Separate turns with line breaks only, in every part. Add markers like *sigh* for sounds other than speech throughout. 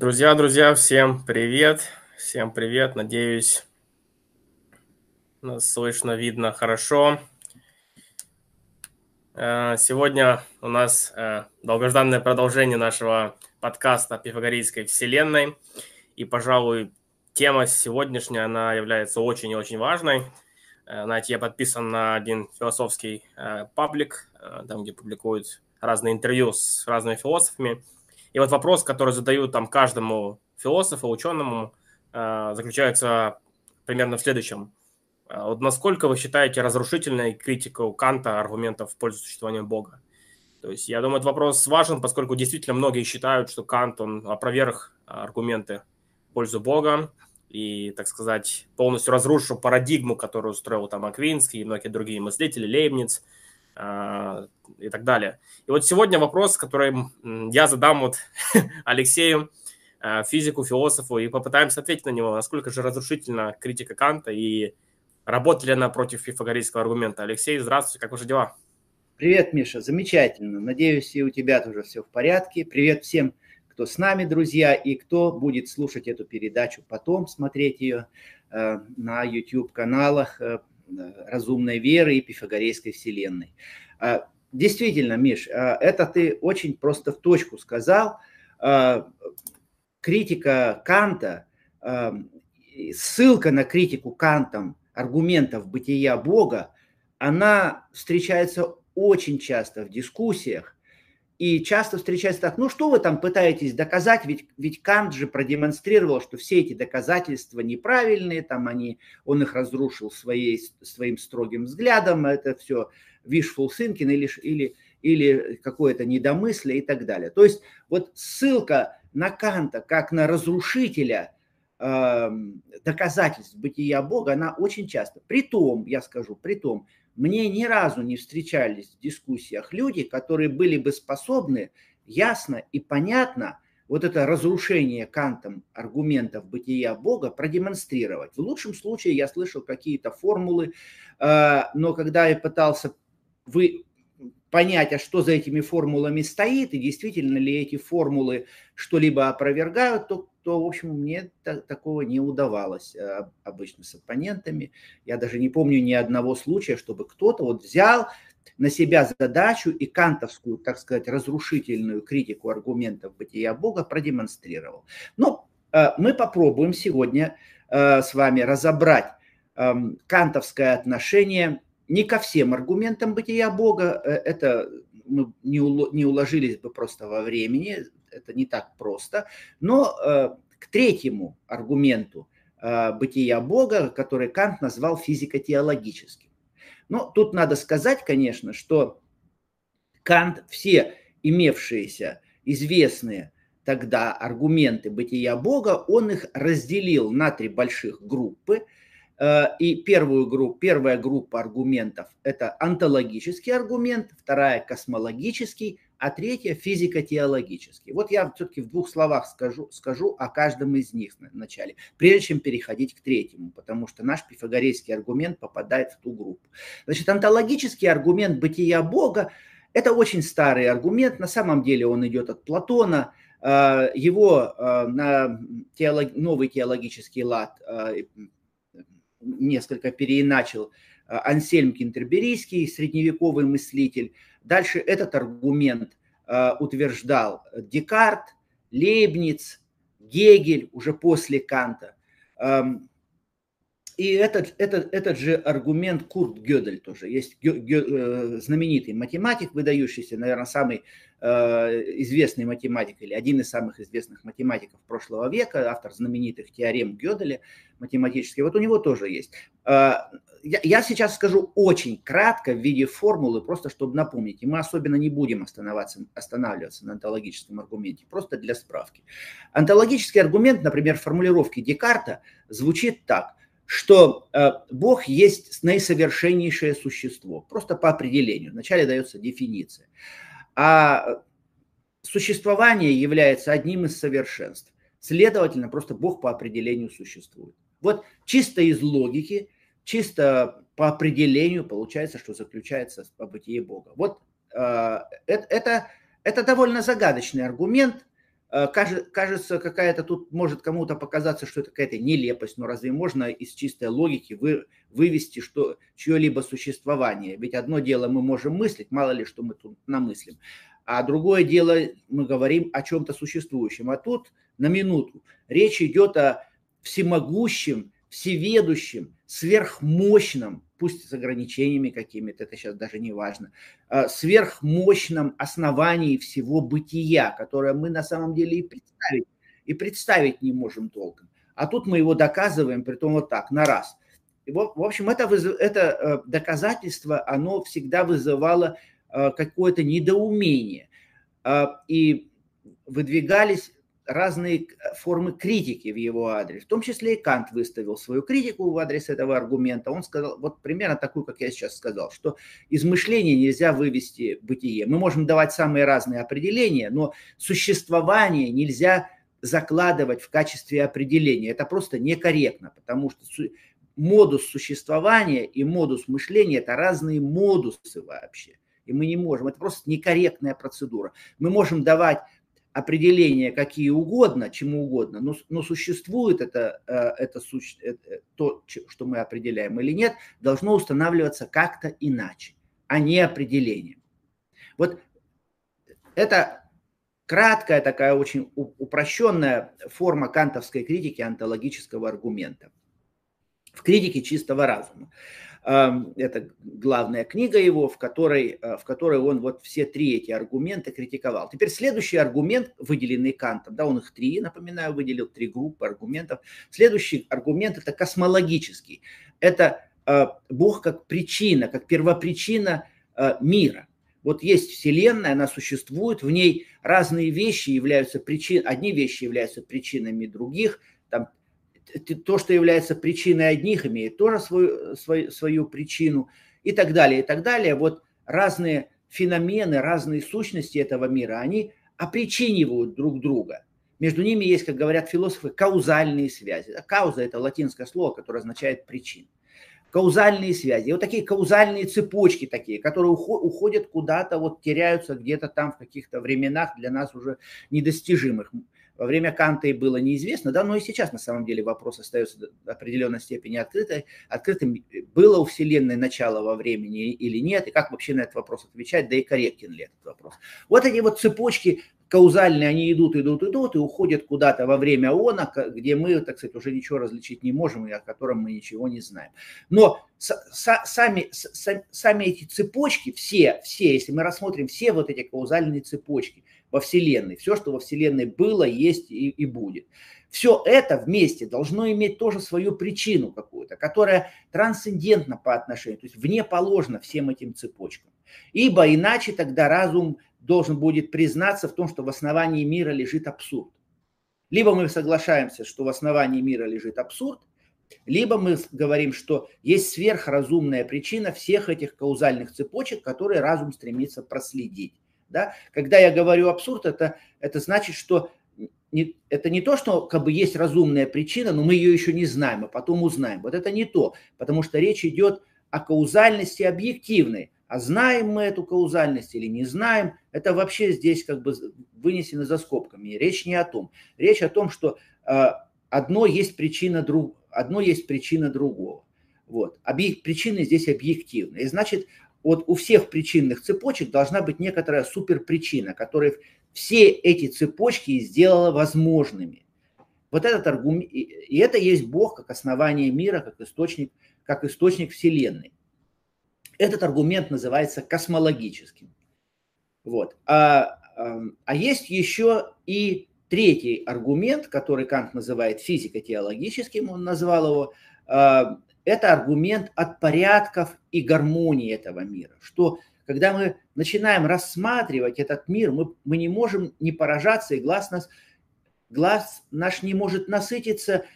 Друзья, друзья, всем привет. Всем привет. Надеюсь, нас слышно, видно хорошо. Э, сегодня у нас э, долгожданное продолжение нашего подкаста о Пифагорейской вселенной. И, пожалуй, тема сегодняшняя, она является очень и очень важной. Э, знаете, я подписан на один философский паблик, там, где публикуют разные интервью с разными философами – и вот вопрос, который задают там каждому философу, ученому, э, заключается примерно в следующем. Э, вот насколько вы считаете разрушительной критику Канта аргументов в пользу существования Бога? То есть я думаю, этот вопрос важен, поскольку действительно многие считают, что Кант, он опроверг аргументы в пользу Бога и, так сказать, полностью разрушил парадигму, которую устроил там Аквинский и многие другие мыслители, Лейбниц – и так далее. И вот сегодня вопрос, который я задам вот *laughs* Алексею, а, физику, философу, и попытаемся ответить на него, насколько же разрушительна критика Канта и работает ли она против пифагорейского аргумента. Алексей, здравствуйте, как ваши дела?
Привет, Миша, замечательно. Надеюсь, и у тебя тоже все в порядке. Привет всем, кто с нами, друзья, и кто будет слушать эту передачу потом, смотреть ее э, на YouTube-каналах э, разумной веры и пифагорейской вселенной. А, действительно, Миш, а, это ты очень просто в точку сказал. А, критика Канта, ссылка на критику Кантом аргументов бытия Бога, она встречается очень часто в дискуссиях, и часто встречается так, ну что вы там пытаетесь доказать, ведь, ведь Кант же продемонстрировал, что все эти доказательства неправильные, там они, он их разрушил своей, своим строгим взглядом, это все wishful thinking или, или, или какое-то недомыслие и так далее. То есть вот ссылка на Канта как на разрушителя э, доказательств бытия Бога, она очень часто. При том, я скажу, при том, мне ни разу не встречались в дискуссиях люди, которые были бы способны ясно и понятно вот это разрушение Кантом аргументов бытия Бога продемонстрировать. В лучшем случае я слышал какие-то формулы, э, но когда я пытался вы понять, а что за этими формулами стоит, и действительно ли эти формулы что-либо опровергают, то, то в общем, мне та, такого не удавалось а, обычно с оппонентами. Я даже не помню ни одного случая, чтобы кто-то вот взял на себя задачу и кантовскую, так сказать, разрушительную критику аргументов бытия Бога продемонстрировал. Но э, мы попробуем сегодня э, с вами разобрать э, кантовское отношение не ко всем аргументам бытия Бога, это мы не, уложились бы просто во времени, это не так просто, но э, к третьему аргументу э, бытия Бога, который Кант назвал физико-теологическим. Но тут надо сказать, конечно, что Кант все имевшиеся известные тогда аргументы бытия Бога, он их разделил на три больших группы – и первую группу, первая группа аргументов – это онтологический аргумент, вторая – космологический, а третья – физико-теологический. Вот я все-таки в двух словах скажу, скажу о каждом из них вначале, прежде чем переходить к третьему, потому что наш пифагорейский аргумент попадает в ту группу. Значит, онтологический аргумент бытия Бога – это очень старый аргумент, на самом деле он идет от Платона, э, его э, на теолог... новый теологический лад несколько переиначил а, Ансельм Кентерберийский, средневековый мыслитель. Дальше этот аргумент а, утверждал Декарт, Лейбниц, Гегель уже после Канта. И этот, этот, этот же аргумент Курт Гёдель тоже. Есть э, знаменитый математик, выдающийся, наверное, самый э, известный математик или один из самых известных математиков прошлого века, автор знаменитых теорем Гёделя математических. Вот у него тоже есть. Э, я сейчас скажу очень кратко в виде формулы, просто чтобы напомнить. И мы особенно не будем останавливаться, останавливаться на онтологическом аргументе, просто для справки. Онтологический аргумент, например, формулировки Декарта звучит так что э, Бог есть наисовершеннейшее существо, просто по определению. Вначале дается дефиниция. А существование является одним из совершенств. Следовательно, просто Бог по определению существует. Вот чисто из логики, чисто по определению получается, что заключается в бытие Бога. Вот э, это, это довольно загадочный аргумент, кажется, какая-то тут может кому-то показаться, что это какая-то нелепость, но разве можно из чистой логики вы, вывести что, чье-либо существование? Ведь одно дело мы можем мыслить, мало ли что мы тут намыслим, а другое дело мы говорим о чем-то существующем. А тут на минуту речь идет о всемогущем, всеведущем, сверхмощном, пусть с ограничениями какими-то, это сейчас даже не важно, а, сверхмощном основании всего бытия, которое мы на самом деле и представить, и представить не можем толком. А тут мы его доказываем, при том вот так, на раз. И, в общем, это, это э, доказательство, оно всегда вызывало э, какое-то недоумение. А, и выдвигались разные формы критики в его адрес. В том числе и Кант выставил свою критику в адрес этого аргумента. Он сказал, вот примерно такую, как я сейчас сказал, что из мышления нельзя вывести бытие. Мы можем давать самые разные определения, но существование нельзя закладывать в качестве определения. Это просто некорректно, потому что модус существования и модус мышления – это разные модусы вообще. И мы не можем, это просто некорректная процедура. Мы можем давать определения какие угодно, чему угодно, но, но существует это, э, это, это то, что мы определяем или нет, должно устанавливаться как-то иначе, а не определением. Вот это краткая такая очень упрощенная форма кантовской критики антологического аргумента в критике чистого разума. Это главная книга его, в которой, э, в которой он вот все три эти аргумента критиковал. Теперь следующий аргумент, выделенный Кантом, да, он их три, напоминаю, выделил три группы аргументов. Следующий аргумент – это космологический. Это э, Бог как причина, как первопричина э, мира. Вот есть Вселенная, она существует, в ней разные вещи являются причин, одни вещи являются причинами других, там то, что является причиной одних, имеет тоже свою, свою, свою причину и так далее, и так далее. Вот разные феномены, разные сущности этого мира, они опричинивают друг друга. Между ними есть, как говорят философы, каузальные связи. Кауза – это латинское слово, которое означает причин. Каузальные связи. И вот такие каузальные цепочки такие, которые уходят куда-то, вот теряются где-то там в каких-то временах для нас уже недостижимых во время Канта и было неизвестно, да, но и сейчас на самом деле вопрос остается до определенной степени открытой, открытым, было у Вселенной начало во времени или нет, и как вообще на этот вопрос отвечать, да и корректен ли этот вопрос. Вот эти вот цепочки каузальные, они идут, идут, идут и уходят куда-то во время она, где мы, так сказать, уже ничего различить не можем и о котором мы ничего не знаем. Но сами, сами эти цепочки, все, все, если мы рассмотрим все вот эти каузальные цепочки – во Вселенной, все, что во Вселенной было, есть и, и будет. Все это вместе должно иметь тоже свою причину какую-то, которая трансцендентна по отношению, то есть вне положена всем этим цепочкам. Ибо иначе тогда разум должен будет признаться в том, что в основании мира лежит абсурд. Либо мы соглашаемся, что в основании мира лежит абсурд, либо мы говорим, что есть сверхразумная причина всех этих каузальных цепочек, которые разум стремится проследить. Да? Когда я говорю абсурд, это, это значит, что не, это не то, что как бы есть разумная причина, но мы ее еще не знаем, а потом узнаем. Вот это не то, потому что речь идет о каузальности объективной. А знаем мы эту каузальность или не знаем, это вообще здесь как бы вынесено за скобками. Речь не о том. Речь о том, что э, одно есть причина друг, одно есть причина другого. Вот. Объ... Причины здесь объективны. И значит, вот у всех причинных цепочек должна быть некоторая суперпричина, которая все эти цепочки сделала возможными. Вот этот аргумент, и это есть Бог как основание мира, как источник, как источник Вселенной. Этот аргумент называется космологическим. Вот. А, а, а есть еще и третий аргумент, который Кант называет физико-теологическим, он назвал его, а, это аргумент от порядков и гармонии этого мира, что когда мы начинаем рассматривать этот мир, мы, мы не можем не поражаться, и глаз, нас, глаз наш не может насытиться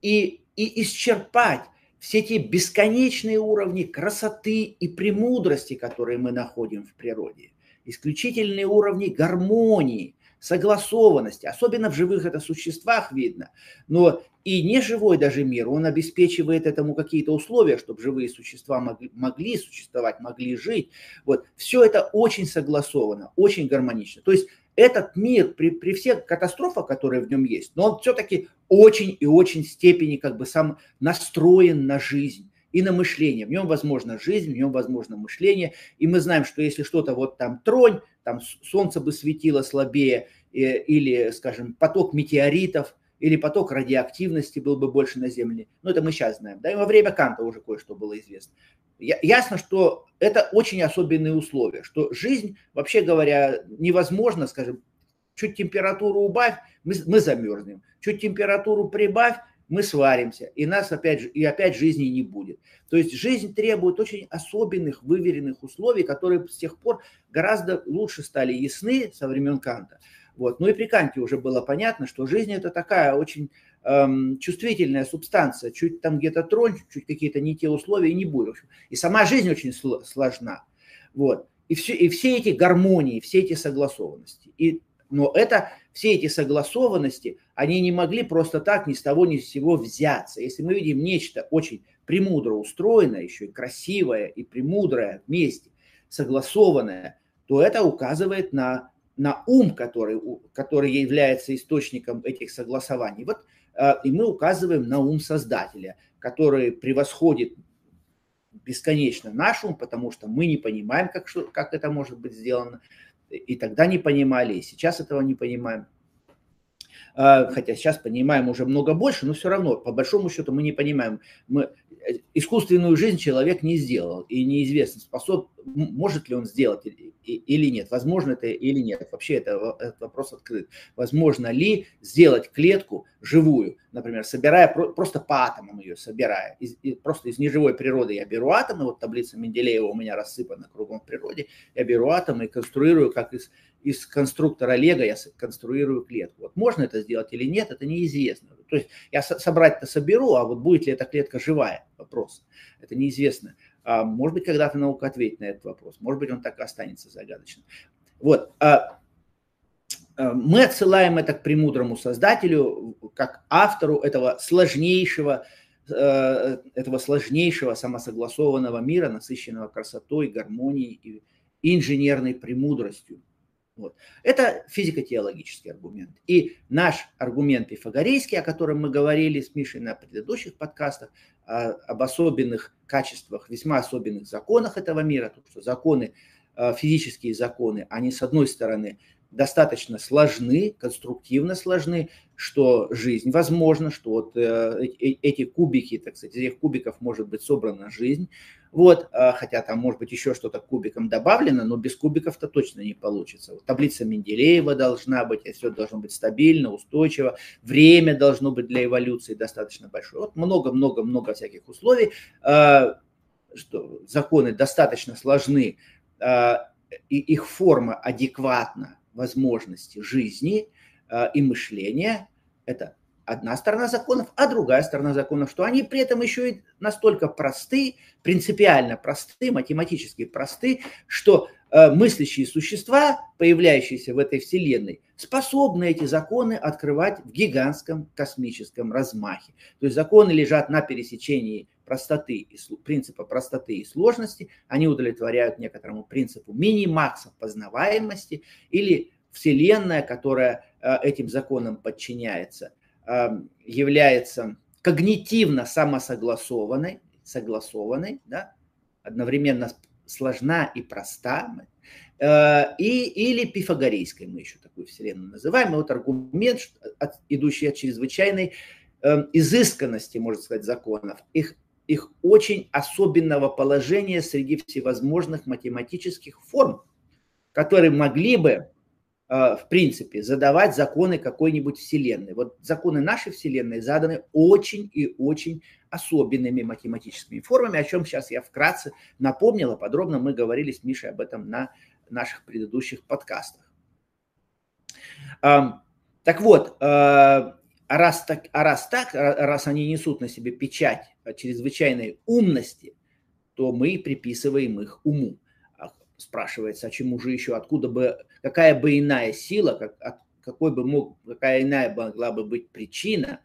и, и исчерпать все те бесконечные уровни красоты и премудрости, которые мы находим в природе, исключительные уровни гармонии, согласованности, особенно в живых это существах видно, но и неживой даже мир, он обеспечивает этому какие-то условия, чтобы живые существа могли, могли существовать, могли жить. Вот. Все это очень согласовано, очень гармонично. То есть этот мир при, при всех катастрофах, которые в нем есть, но он все-таки очень и очень степени как бы сам настроен на жизнь и на мышление. В нем возможна жизнь, в нем возможно мышление. И мы знаем, что если что-то вот там тронь, там солнце бы светило слабее, э, или, скажем, поток метеоритов, или поток радиоактивности был бы больше на Земле. Ну, это мы сейчас знаем. Да, и во время Канта уже кое-что было известно. Ясно, что это очень особенные условия, что жизнь, вообще говоря, невозможно, скажем, чуть температуру убавь, мы, мы замерзнем, чуть температуру прибавь, мы сваримся, и нас опять, и опять жизни не будет. То есть жизнь требует очень особенных, выверенных условий, которые с тех пор гораздо лучше стали ясны со времен Канта. Вот. Ну и при Канте уже было понятно, что жизнь это такая очень эм, чувствительная субстанция. Чуть там где-то тронь, чуть какие-то не те условия, и не будет. И сама жизнь очень сложна. Вот. И все, и все эти гармонии, все эти согласованности. И, но это, все эти согласованности, они не могли просто так ни с того ни с сего взяться. Если мы видим нечто очень премудро устроенное, еще и красивое, и премудрое вместе, согласованное, то это указывает на на ум, который, который является источником этих согласований. Вот э, и мы указываем на ум Создателя, который превосходит бесконечно наш ум, потому что мы не понимаем, как, как это может быть сделано, и тогда не понимали, и сейчас этого не понимаем. Э, хотя сейчас понимаем уже много больше, но все равно, по большому счету, мы не понимаем. Мы, искусственную жизнь человек не сделал, и неизвестно, способ, может ли он сделать или нет, возможно это или нет. Вообще это, этот вопрос открыт. Возможно ли сделать клетку живую, например, собирая просто по атомам ее, собирая. Из, просто из неживой природы я беру атомы, вот таблица Менделеева у меня рассыпана кругом в природе, я беру атомы и конструирую, как из, из конструктора Лего я конструирую клетку. Вот можно это сделать или нет, это неизвестно. То есть я собрать-то соберу, а вот будет ли эта клетка живая, вопрос. Это неизвестно. А, может быть, когда-то наука ответит на этот вопрос. Может быть, он так и останется загадочным. Вот. А, а, мы отсылаем это к премудрому создателю, как автору этого сложнейшего, э, этого сложнейшего самосогласованного мира, насыщенного красотой, гармонией и инженерной премудростью. Вот. Это физико-теологический аргумент. И наш аргумент пифагорейский, о котором мы говорили с Мишей на предыдущих подкастах, об особенных качествах, весьма особенных законах этого мира, то, что законы, э, физические законы, они с одной стороны достаточно сложны, конструктивно сложны, что жизнь возможна, что вот э, э, эти кубики, так сказать, из этих кубиков может быть собрана жизнь, вот, э, хотя там может быть еще что-то кубиком добавлено, но без кубиков-то точно не получится. Вот, таблица Менделеева должна быть, все должно быть стабильно, устойчиво, время должно быть для эволюции достаточно большое. Вот много-много-много всяких условий, э, что законы достаточно сложны, э, и их форма адекватна возможности жизни э, и мышления. Это одна сторона законов, а другая сторона законов, что они при этом еще и настолько просты, принципиально просты, математически просты, что мыслящие существа, появляющиеся в этой вселенной, способны эти законы открывать в гигантском космическом размахе. То есть законы лежат на пересечении простоты и, принципа простоты и сложности, они удовлетворяют некоторому принципу минимакса познаваемости или Вселенная, которая э, этим законам подчиняется, э, является когнитивно самосогласованной, согласованной, да, одновременно сложна и проста, э, и, или пифагорейской мы еще такую вселенную называем. И вот аргумент, идущий от чрезвычайной изысканности, можно сказать, законов, их их очень особенного положения среди всевозможных математических форм, которые могли бы, в принципе, задавать законы какой-нибудь Вселенной. Вот законы нашей Вселенной заданы очень и очень особенными математическими формами, о чем сейчас я вкратце напомнила. Подробно мы говорили с Мишей об этом на наших предыдущих подкастах. Так вот, э, а раз так, а раз так, раз они несут на себе печать чрезвычайной умности, то мы приписываем их уму. Спрашивается, а чему же еще, откуда бы, какая бы иная сила, как, какой бы мог, какая иная могла бы быть причина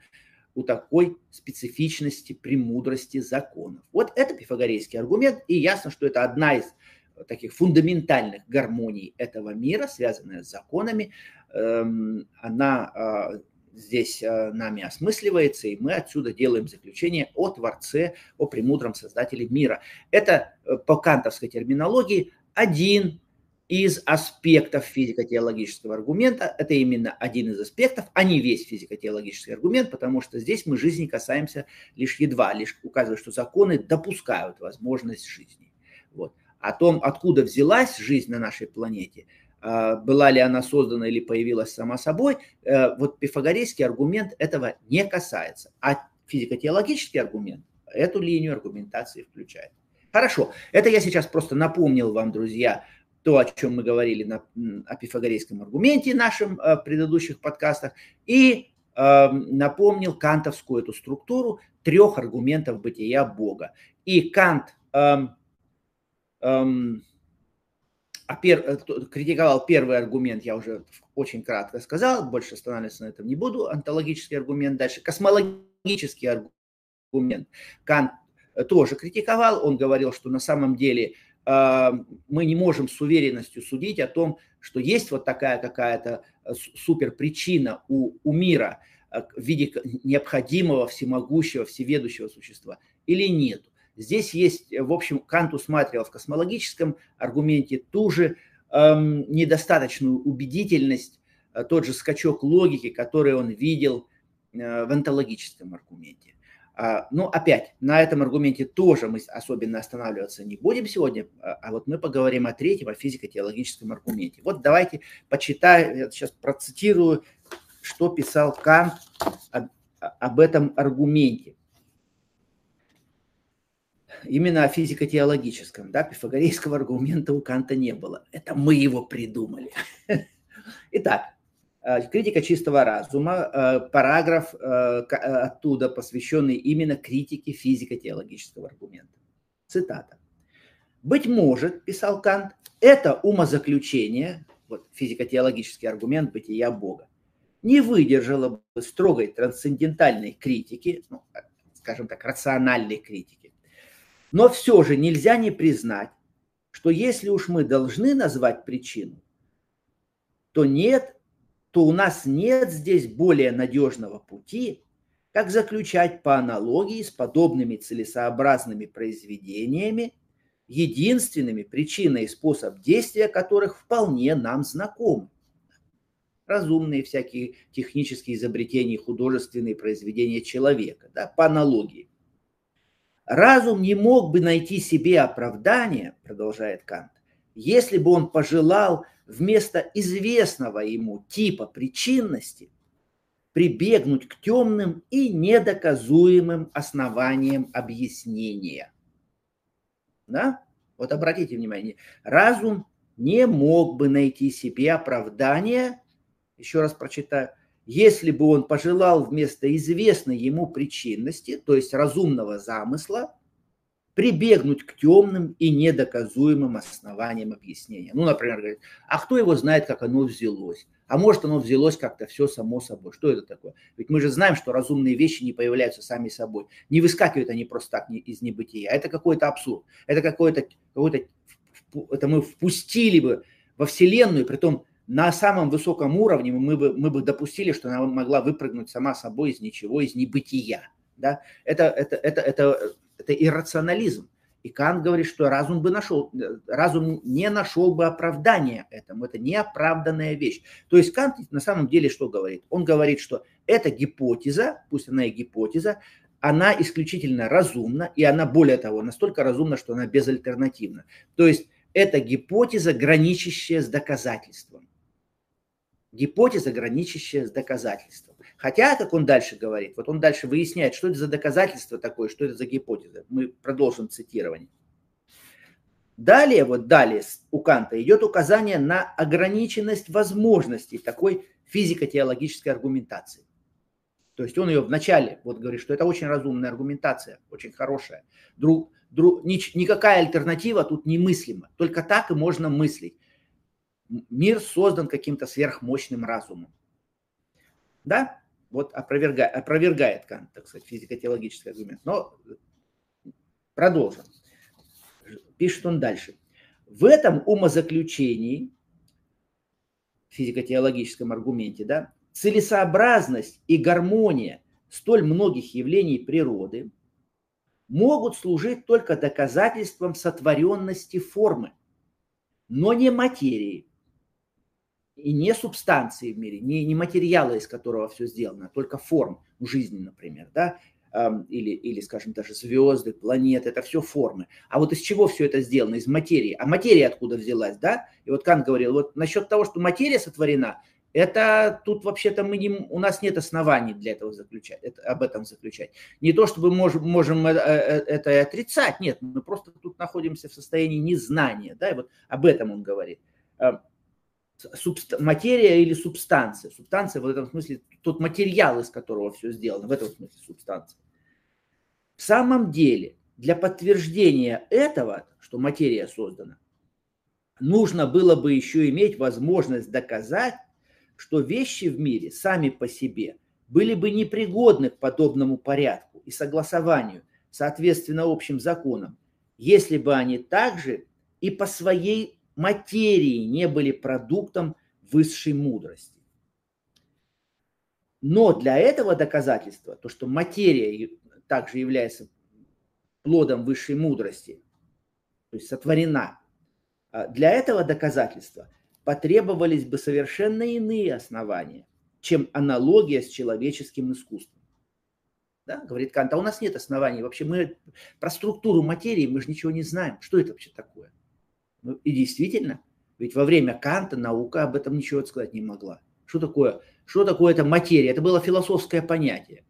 у такой специфичности, премудрости законов. Вот это пифагорейский аргумент, и ясно, что это одна из таких фундаментальных гармоний этого мира, связанная с законами, эм, она а, здесь а, нами осмысливается, и мы отсюда делаем заключение о Творце, о премудром Создателе мира. Это э, по кантовской терминологии один из аспектов физико-теологического аргумента. Это именно один из аспектов, а не весь физико-теологический аргумент, потому что здесь мы жизни касаемся лишь едва, лишь указывая, что законы допускают возможность жизни. Вот. О том, откуда взялась жизнь на нашей планете, а, была ли она создана или появилась сама собой, э, вот пифагорейский аргумент этого не касается. А физико-теологический аргумент эту линию аргументации включает. Хорошо, это я сейчас просто напомнил вам, друзья, то, о чем мы говорили на, о пифагорейском аргументе нашем э, предыдущих подкастах, и э, напомнил кантовскую эту структуру трех аргументов бытия Бога. И Кант э, э, пер, критиковал первый аргумент, я уже очень кратко сказал, больше останавливаться на этом не буду, онтологический аргумент дальше, космологический аргумент. Кант тоже критиковал, он говорил, что на самом деле а, мы не можем с уверенностью судить о том, что есть вот такая какая-то э, супер причина у, у мира э, в виде необходимого, всемогущего, всеведущего существа или нет. Здесь есть, э, в общем, Кант усматривал в космологическом аргументе ту же эм, недостаточную убедительность, тот же скачок логики, который он видел э, в онтологическом аргументе. А, ну, опять, на этом аргументе тоже мы особенно останавливаться не будем сегодня, а, а вот мы поговорим о третьем, о физико-теологическом аргументе. Вот давайте почитаю, я сейчас процитирую, что писал Кант об, об этом аргументе. Именно о физико-теологическом, да, пифагорейского аргумента у Канта не было. Это мы его придумали. *laughs* Итак, критика чистого разума, э, параграф э, оттуда, посвященный именно критике физико-теологического аргумента. Цитата. «Быть может, – писал Кант, – это умозаключение, вот физико-теологический аргумент бытия Бога, не выдержало бы строгой трансцендентальной критики, ну, скажем так, рациональной критики. Но все же нельзя не признать, что если уж мы должны назвать причину, то нет то у нас нет здесь более надежного пути, как заключать по аналогии с подобными целесообразными произведениями, единственными причиной и способ действия которых вполне нам знакомы. Разумные всякие технические изобретения, художественные произведения человека, да, по аналогии. Разум не мог бы найти себе оправдание, продолжает Кант, если бы он пожелал вместо известного ему типа причинности прибегнуть к темным и недоказуемым основаниям объяснения. Да? Вот обратите внимание, разум не мог бы найти себе оправдание, еще раз прочитаю, если бы он пожелал вместо известной ему причинности, то есть разумного замысла, прибегнуть к темным и недоказуемым основаниям объяснения. Ну, например, говорит, а кто его знает, как оно взялось? А может, оно взялось как-то все само собой. Что это такое? Ведь мы же знаем, что разумные вещи не появляются сами собой. Не выскакивают они просто так из небытия. Это какой-то абсурд. Это какой-то, какой-то это мы впустили бы во Вселенную, при том на самом высоком уровне мы бы, мы бы допустили, что она могла выпрыгнуть сама собой из ничего, из небытия. Да? Это, это, это, это это иррационализм. И Кант говорит, что разум бы нашел, разум не нашел бы оправдания этому. Это неоправданная вещь. То есть Кант на самом деле что говорит? Он говорит, что эта гипотеза, пусть она и гипотеза, она исключительно разумна, и она, более того, настолько разумна, что она безальтернативна. То есть это гипотеза, граничащая с доказательством. Гипотеза, граничащая с доказательством. Хотя, как он дальше говорит, вот он дальше выясняет, что это за доказательство такое, что это за гипотеза. Мы продолжим цитирование. Далее, вот далее у Канта идет указание на ограниченность возможностей такой физико-теологической аргументации. То есть он ее вначале вот говорит, что это очень разумная аргументация, очень хорошая. Друг, друг, нич, никакая альтернатива тут немыслима. Только так и можно мыслить. Мир создан каким-то сверхмощным разумом. Да? Вот опровергает, опровергает Кант, так сказать, физико-теологический аргумент. Но продолжим. Пишет он дальше. В этом умозаключении, физико-теологическом аргументе, да, целесообразность и гармония столь многих явлений природы могут служить только доказательством сотворенности формы, но не материи и не субстанции в мире, не, не материала, из которого все сделано, а только форм жизни, например, да, или, или, скажем, даже звезды, планеты, это все формы. А вот из чего все это сделано? Из материи. А материя откуда взялась, да? И вот Кант говорил, вот насчет того, что материя сотворена, это тут вообще-то мы не, у нас нет оснований для этого заключать, это, об этом заключать. Не то, чтобы мы можем, можем это, э, это отрицать, нет, мы просто тут находимся в состоянии незнания, да, и вот об этом он говорит. Субст... Материя или субстанция. Субстанция в этом смысле тот материал, из которого все сделано, в этом смысле субстанция. В самом деле, для подтверждения этого, что материя создана, нужно было бы еще иметь возможность доказать, что вещи в мире сами по себе были бы непригодны к подобному порядку и согласованию, соответственно общим законам, если бы они также и по своей материи не были продуктом высшей мудрости. Но для этого доказательства, то, что материя также является плодом высшей мудрости, то есть сотворена, а для этого доказательства потребовались бы совершенно иные основания, чем аналогия с человеческим искусством. Да, говорит Кант, а у нас нет оснований. Вообще мы про структуру материи мы же ничего не знаем. Что это вообще такое? Ну, и действительно, ведь во время Канта наука об этом ничего сказать не могла. Что такое, что такое эта материя? Это было философское понятие.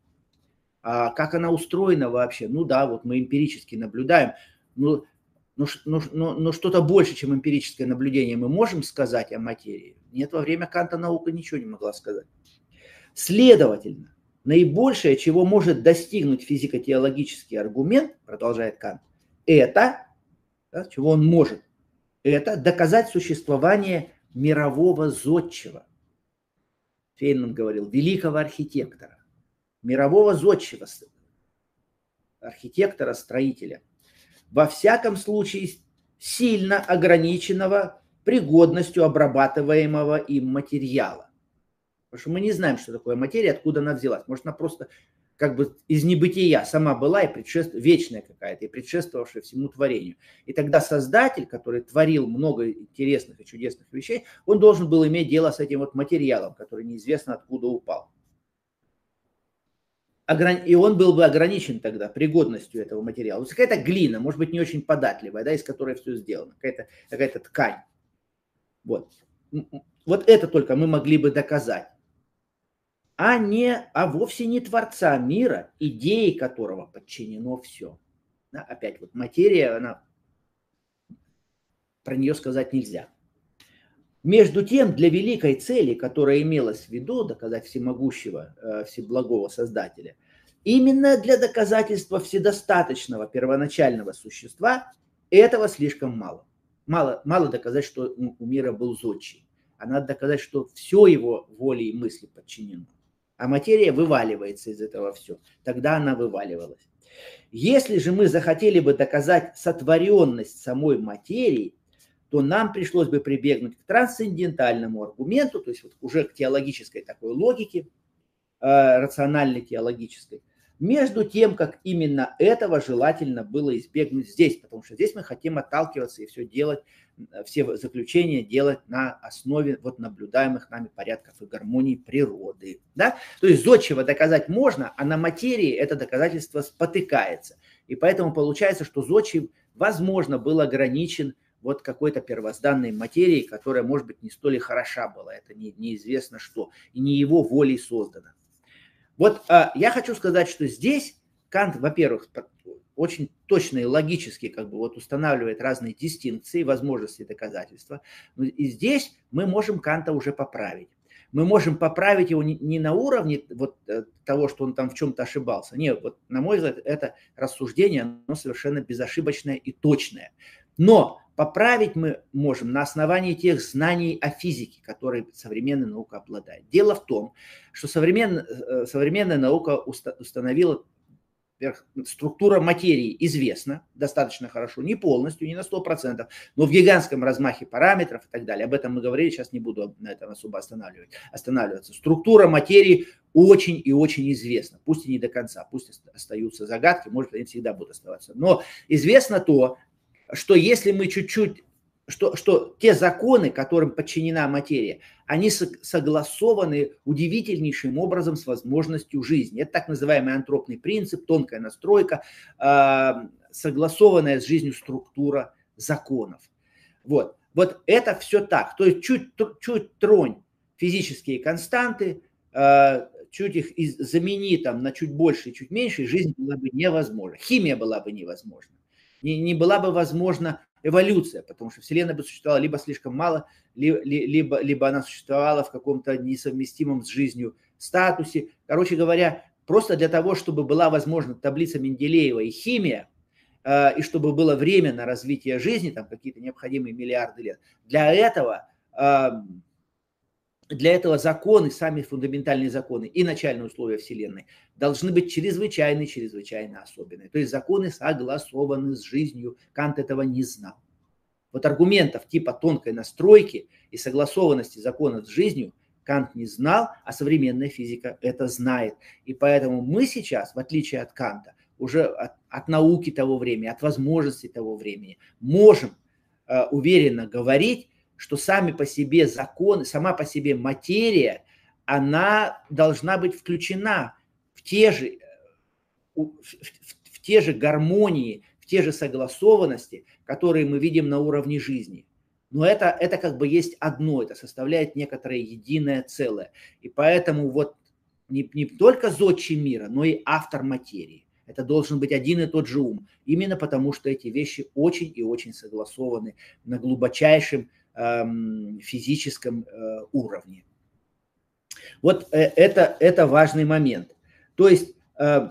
А как она устроена вообще? Ну да, вот мы эмпирически наблюдаем. Ну, но, но, но, но что-то больше, чем эмпирическое наблюдение, мы можем сказать о материи. Нет, во время Канта наука ничего не могла сказать. Следовательно, наибольшее, чего может достигнуть физико-теологический аргумент, продолжает Кант, это, да, чего он может, это доказать существование мирового зодчего. Фейнман говорил, великого архитектора, мирового зодчего, архитектора, строителя – во всяком случае сильно ограниченного пригодностью обрабатываемого им материала. Потому что мы не знаем, что такое материя, откуда она взялась. Может, она просто как бы из небытия сама была и предшествовала, вечная какая-то, и предшествовавшая всему творению. И тогда Создатель, который творил много интересных и чудесных вещей, он должен был иметь дело с этим вот материалом, который неизвестно откуда упал и он был бы ограничен тогда пригодностью этого материала. Есть какая-то глина, может быть, не очень податливая, да, из которой все сделано, какая-то какая ткань. Вот. вот это только мы могли бы доказать. А, не, а вовсе не Творца мира, идеи которого подчинено все. Да, опять вот материя, она, про нее сказать нельзя. Между тем, для великой цели, которая имелась в виду, доказать всемогущего, э, всеблагого Создателя, именно для доказательства вседостаточного первоначального существа этого слишком мало. Мало, мало доказать, что у мира был зодчий, а надо доказать, что все его воле и мысли подчинено. А материя вываливается из этого все. Тогда она вываливалась. Если же мы захотели бы доказать сотворенность самой материи, то нам пришлось бы прибегнуть к трансцендентальному аргументу, то есть вот уже к теологической такой логике, э, рациональной теологической, между тем, как именно этого желательно было избегнуть здесь, потому что здесь мы хотим отталкиваться и все делать, все заключения делать на основе вот наблюдаемых нами порядков и гармонии природы. Да? То есть зодчего доказать можно, а на материи это доказательство спотыкается. И поэтому получается, что зодчий, возможно, был ограничен вот какой-то первозданной материи, которая, может быть, не столь и хороша была, это не, неизвестно что, и не его волей создана. Вот а, я хочу сказать, что здесь Кант, во-первых, очень точно и логически как бы вот устанавливает разные дистинкции, возможности доказательства. И здесь мы можем Канта уже поправить. Мы можем поправить его не на уровне вот э, того, что он там в чем-то ошибался. Нет, вот на мой взгляд, это рассуждение, оно совершенно безошибочное и точное. Но поправить мы можем на основании тех знаний о физике, которые современная наука обладает. Дело в том, что э, современная наука установила структура материи известна достаточно хорошо, не полностью, не на 100%, но в гигантском размахе параметров и так далее. Об этом мы говорили, сейчас не буду на этом особо останавливать, останавливаться. Структура материи очень и очень известна, пусть и не до конца, пусть остаются загадки, может, они всегда будут оставаться. Но известно то, что если мы чуть-чуть что, что те законы, которым подчинена материя, они согласованы удивительнейшим образом с возможностью жизни. Это так называемый антропный принцип, тонкая настройка, а, согласованная с жизнью структура законов. Вот, вот это все так. То есть чуть, чуть тронь физические константы, а, чуть их замени там на чуть больше и чуть меньше, жизнь была бы невозможна. Химия была бы невозможна. Не, не была бы возможна эволюция, потому что Вселенная бы существовала либо слишком мало, либо, либо она существовала в каком-то несовместимом с жизнью статусе. Короче говоря, просто для того, чтобы была возможна таблица Менделеева и химия, э, и чтобы было время на развитие жизни, там какие-то необходимые миллиарды лет, для этого эм, для этого законы, сами фундаментальные законы и начальные условия Вселенной должны быть чрезвычайно, чрезвычайно особенные. То есть законы согласованы с жизнью. Кант этого не знал. Вот аргументов типа тонкой настройки и согласованности законов с жизнью Кант не знал, а современная физика это знает. И поэтому мы сейчас, в отличие от Канта, уже от, от науки того времени, от возможностей того времени, можем э, уверенно говорить, что сами по себе законы, сама по себе материя, она должна быть включена в те же, в, в, в те же гармонии, в те же согласованности, которые мы видим на уровне жизни. Но это, это как бы есть одно, это составляет некоторое единое целое. И поэтому вот не, не только зодчий мира, но и автор материи. Это должен быть один и тот же ум. Именно потому, что эти вещи очень и очень согласованы на глубочайшем физическом э, уровне. Вот э, это, это важный момент. То есть э,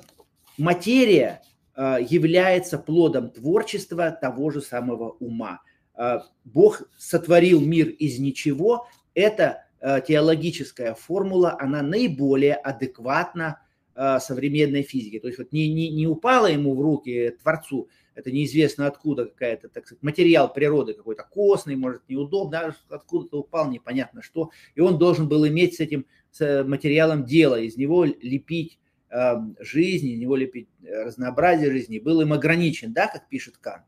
материя является плодом творчества того же самого ума. Бог сотворил мир из ничего. Это теологическая формула, она наиболее адекватна современной физике. То есть вот не, не, не упала ему в руки Творцу это неизвестно откуда какая-то, так сказать, материал природы какой-то костный, может, неудобно, откуда-то упал, непонятно что. И он должен был иметь с этим с материалом дело, из него лепить э, жизнь, из него лепить разнообразие жизни, был им ограничен, да, как пишет Кант.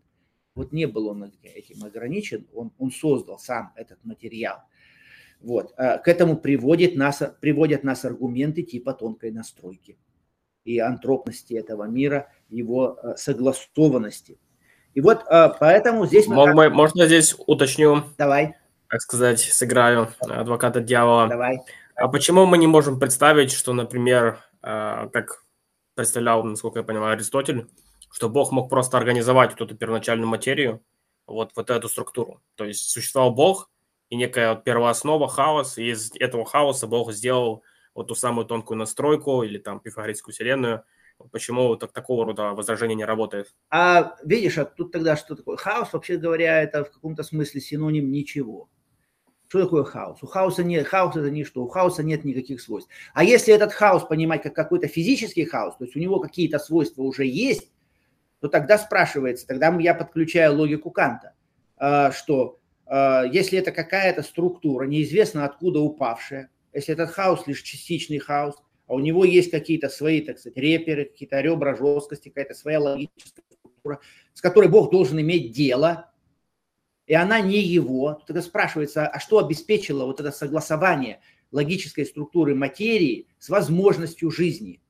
Вот не был он этим ограничен, он, он создал сам этот материал. Вот. А к этому приводит нас, приводят нас аргументы типа тонкой настройки и антропности этого мира, его э, согласованности. И вот э, поэтому здесь...
Мы... Мог, можно здесь уточню?
Давай.
Так сказать, сыграю адвоката дьявола.
Давай.
А почему мы не можем представить, что, например, э, как представлял, насколько я понимаю, Аристотель, что Бог мог просто организовать вот эту первоначальную материю, вот, вот эту структуру. То есть существовал Бог и некая первооснова, хаос, и из этого хаоса Бог сделал вот ту самую тонкую настройку или там пифагорейскую вселенную, почему так, такого рода возражение не работает?
А видишь, а тут тогда что такое? Хаос, вообще говоря, это в каком-то смысле синоним ничего. Что такое хаос? У хаоса нет, хаос это ничто, у хаоса нет никаких свойств. А если этот хаос понимать как какой-то физический хаос, то есть у него какие-то свойства уже есть, то тогда спрашивается, тогда я подключаю логику Канта, а, что а, если это какая-то структура, неизвестно откуда упавшая, если этот хаос лишь частичный хаос, а у него есть какие-то свои, так сказать, реперы, какие-то ребра жесткости, какая-то своя логическая структура, с которой Бог должен иметь дело, и она не его, тогда спрашивается, а что обеспечило вот это согласование логической структуры материи с возможностью жизни?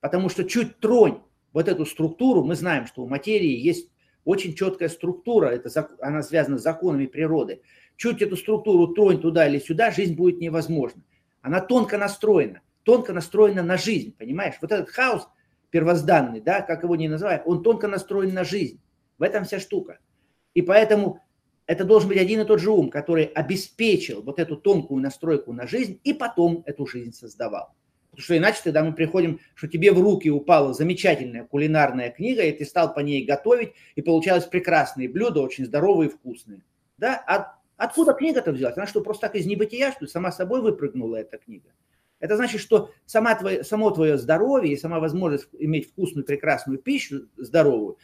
Потому что чуть тронь вот эту структуру, мы знаем, что у материи есть очень четкая структура, это, она связана с законами природы. Чуть эту структуру тронь туда или сюда, жизнь будет невозможна. Она тонко настроена, тонко настроена на жизнь, понимаешь? Вот этот хаос первозданный, да, как его не называют, он тонко настроен на жизнь. В этом вся штука. И поэтому это должен быть один и тот же ум, который обеспечил вот эту тонкую настройку на жизнь и потом эту жизнь создавал. Потому что иначе тогда мы приходим, что тебе в руки упала замечательная кулинарная книга, и ты стал по ней готовить, и получалось прекрасные блюда, очень здоровые и вкусные. Да? А Откуда книга-то взялась? Она что, просто так из небытия, что сама собой выпрыгнула эта книга? Это значит, что сама твое, само твое здоровье и сама возможность иметь вкусную, прекрасную пищу, здоровую,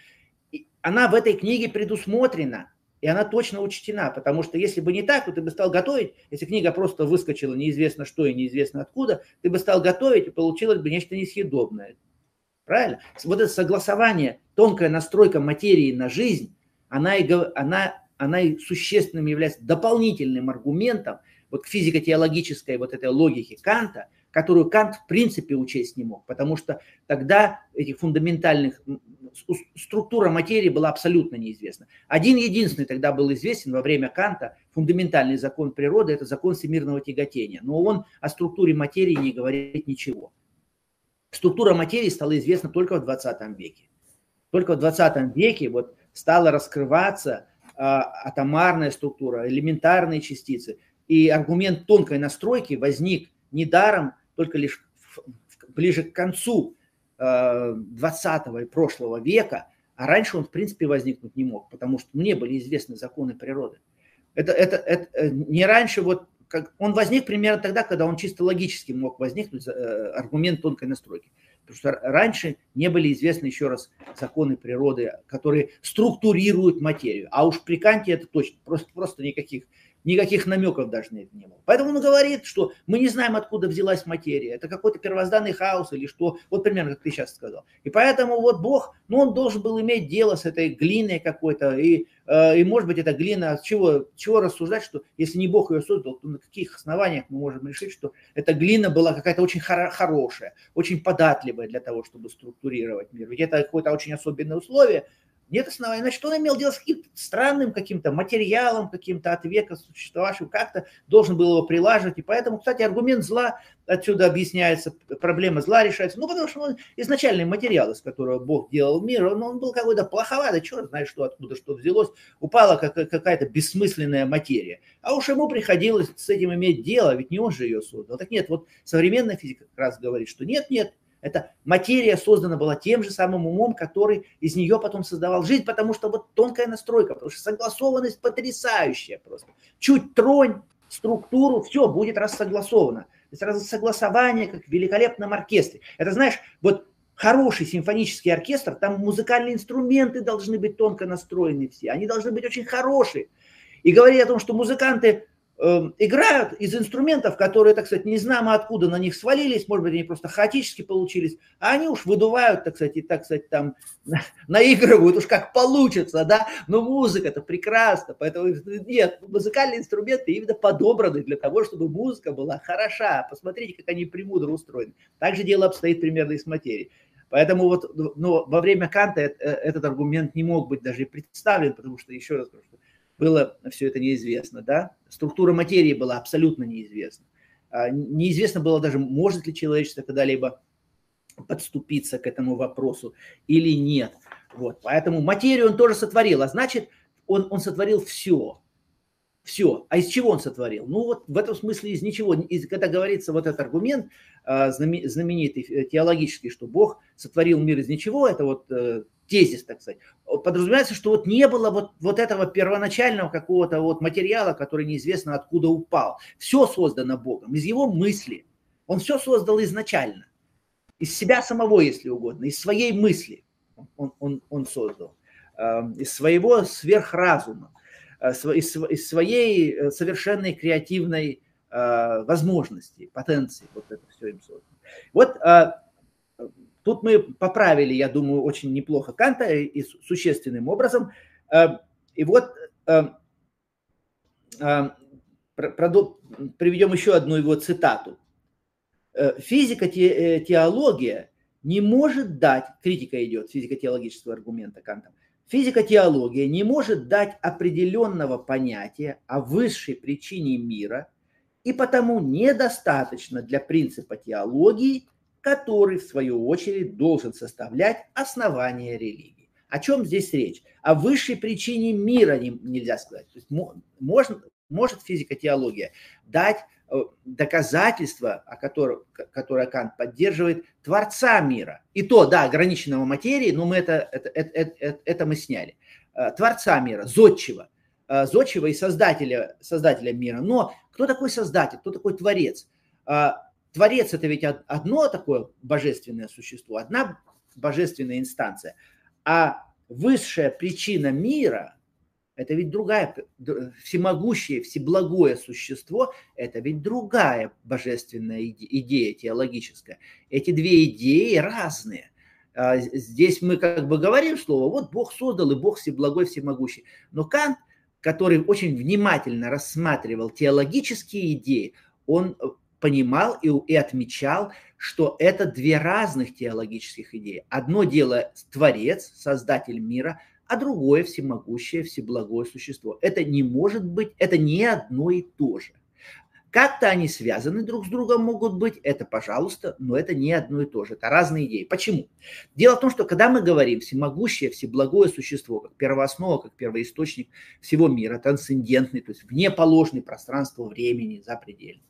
она в этой книге предусмотрена, и она точно учтена, потому что если бы не так, то ты бы стал готовить, если книга просто выскочила неизвестно что и неизвестно откуда, ты бы стал готовить, и получилось бы нечто несъедобное. Правильно? Вот это согласование, тонкая настройка материи на жизнь, она, и, она, она и существенным является дополнительным аргументом вот к физико-теологической вот этой логике Канта, которую Кант в принципе учесть не мог, потому что тогда этих фундаментальных структура материи была абсолютно неизвестна. Один единственный тогда был известен во время Канта, фундаментальный закон природы, это закон всемирного тяготения, но он о структуре материи не говорит ничего. Структура материи стала известна только в 20 веке. Только в 20 веке вот стала раскрываться атомарная структура, элементарные частицы. И аргумент тонкой настройки возник недаром только лишь ближе к концу 20 и прошлого века, а раньше он, в принципе, возникнуть не мог, потому что не были известны законы природы. Это, это, это э, не раньше, вот как, он возник примерно тогда, когда он чисто логически мог возникнуть, э, аргумент тонкой настройки. Потому что раньше не были известны, еще раз, законы природы, которые структурируют материю. А уж при Канте это точно, просто, просто никаких никаких намеков даже это не было. Поэтому он говорит, что мы не знаем, откуда взялась материя. Это какой-то первозданный хаос или что. Вот примерно, как ты сейчас сказал. И поэтому вот Бог, ну, он должен был иметь дело с этой глиной какой-то. И, э, и может быть, эта глина, чего, чего рассуждать, что если не Бог ее создал, то на каких основаниях мы можем решить, что эта глина была какая-то очень хор- хорошая, очень податливая для того, чтобы структурировать мир. Ведь это какое-то очень особенное условие, нет основания. Значит, он имел дело с каким-то странным каким-то материалом, каким-то от века существовавшим, как-то должен был его прилаживать. И поэтому, кстати, аргумент зла отсюда объясняется, проблема зла решается. Ну, потому что он изначальный материал, из которого Бог делал мир, он, он был какой-то плоховатый, черт знает, что откуда что взялось. Упала какая-то бессмысленная материя. А уж ему приходилось с этим иметь дело, ведь не он же ее создал. Так нет, вот современная физика как раз говорит, что нет, нет, эта материя создана была тем же самым умом, который из нее потом создавал жизнь, потому что вот тонкая настройка, потому что согласованность потрясающая просто. Чуть тронь структуру, все, будет рассогласовано. То есть рассогласование, как в великолепном оркестре. Это, знаешь, вот хороший симфонический оркестр, там музыкальные инструменты должны быть тонко настроены все, они должны быть очень хорошие. И говорить о том, что музыканты играют из инструментов, которые, так сказать, не знамо откуда на них свалились, может быть, они просто хаотически получились, а они уж выдувают, так сказать, и, так сказать, там *laughs* наигрывают уж как получится, да, но музыка это прекрасно, поэтому нет, музыкальные инструменты именно подобраны для того, чтобы музыка была хороша, посмотрите, как они премудро устроены. Так же дело обстоит примерно и с материей. Поэтому вот ну, во время Канта э, этот аргумент не мог быть даже представлен, потому что, еще раз говорю, было все это неизвестно, да, структура материи была абсолютно неизвестна. А, неизвестно было даже, может ли человечество когда-либо подступиться к этому вопросу или нет. Вот, поэтому материю он тоже сотворил, а значит, он, он сотворил все. Все. А из чего он сотворил? Ну вот в этом смысле из ничего. Из, когда говорится вот этот аргумент а, знаменитый э, теологический, что Бог сотворил мир из ничего, это вот э, тезис, так сказать, подразумевается, что вот не было вот, вот этого первоначального какого-то вот материала, который неизвестно откуда упал. Все создано Богом, из его мысли. Он все создал изначально. Из себя самого, если угодно, из своей мысли он, он, он создал. Эм, из своего сверхразума, э, из, из своей э, совершенной креативной э, возможности, потенции. Вот это все им создано. Вот Тут мы поправили, я думаю, очень неплохо Канта и существенным образом. Э, и вот э, э, приведем еще одну его цитату. Физика, теология не может дать, критика идет физико-теологического аргумента Канта, физика-теология не может дать определенного понятия о высшей причине мира и потому недостаточно для принципа теологии который, в свою очередь, должен составлять основание религии. О чем здесь речь? О высшей причине мира нельзя сказать. То есть можно, может физика-теология дать доказательства, о которых, которое Кант поддерживает, Творца мира. И то, да, ограниченного материи, но мы это, это, это, это, это мы сняли. Э, Творца мира, Зодчего. Э, Зодчего и создателя, создателя мира. Но кто такой создатель, кто такой Творец? Творец это ведь одно такое божественное существо, одна божественная инстанция, а высшая причина мира – это ведь другая, всемогущее, всеблагое существо, это ведь другая божественная идея теологическая. Эти две идеи разные. А, здесь мы как бы говорим слово, вот Бог создал, и Бог всеблагой, всемогущий. Но Кант, который очень внимательно рассматривал теологические идеи, он понимал и, и отмечал, что это две разных теологических идеи. Одно дело Творец, Создатель мира, а другое всемогущее, всеблагое существо. Это не может быть, это не одно и то же. Как-то они связаны друг с другом могут быть, это пожалуйста, но это не одно и то же, это разные идеи. Почему? Дело в том, что когда мы говорим всемогущее, всеблагое существо, как первооснова, как первоисточник всего мира, трансцендентный, то есть внеположный пространство времени, запредельный,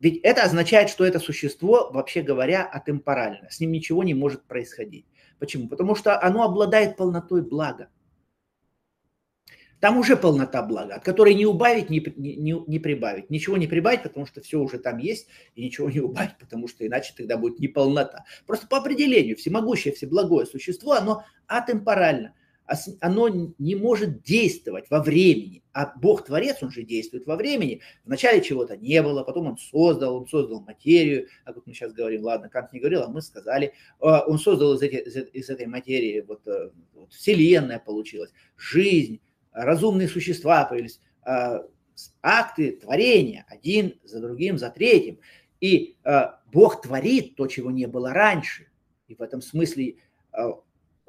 ведь это означает, что это существо, вообще говоря, атемпорально. С ним ничего не может происходить. Почему? Потому что оно обладает полнотой блага. Там уже полнота блага, от которой не убавить, не, не, не прибавить. Ничего не прибавить, потому что все уже там есть, и ничего не убавить, потому что иначе тогда будет неполнота. Просто по определению всемогущее, всеблагое существо, оно атемпорально оно не может действовать во времени. А Бог-творец, он же действует во времени. Вначале чего-то не было, потом он создал, он создал материю. А как мы сейчас говорим, ладно, Кант не говорил, а мы сказали. А, он создал из, эти, из этой материи, вот, э, вот Вселенная получилась, жизнь, разумные существа появились, а, акты творения, один за другим, за третьим. И а, Бог творит то, чего не было раньше. И в этом смысле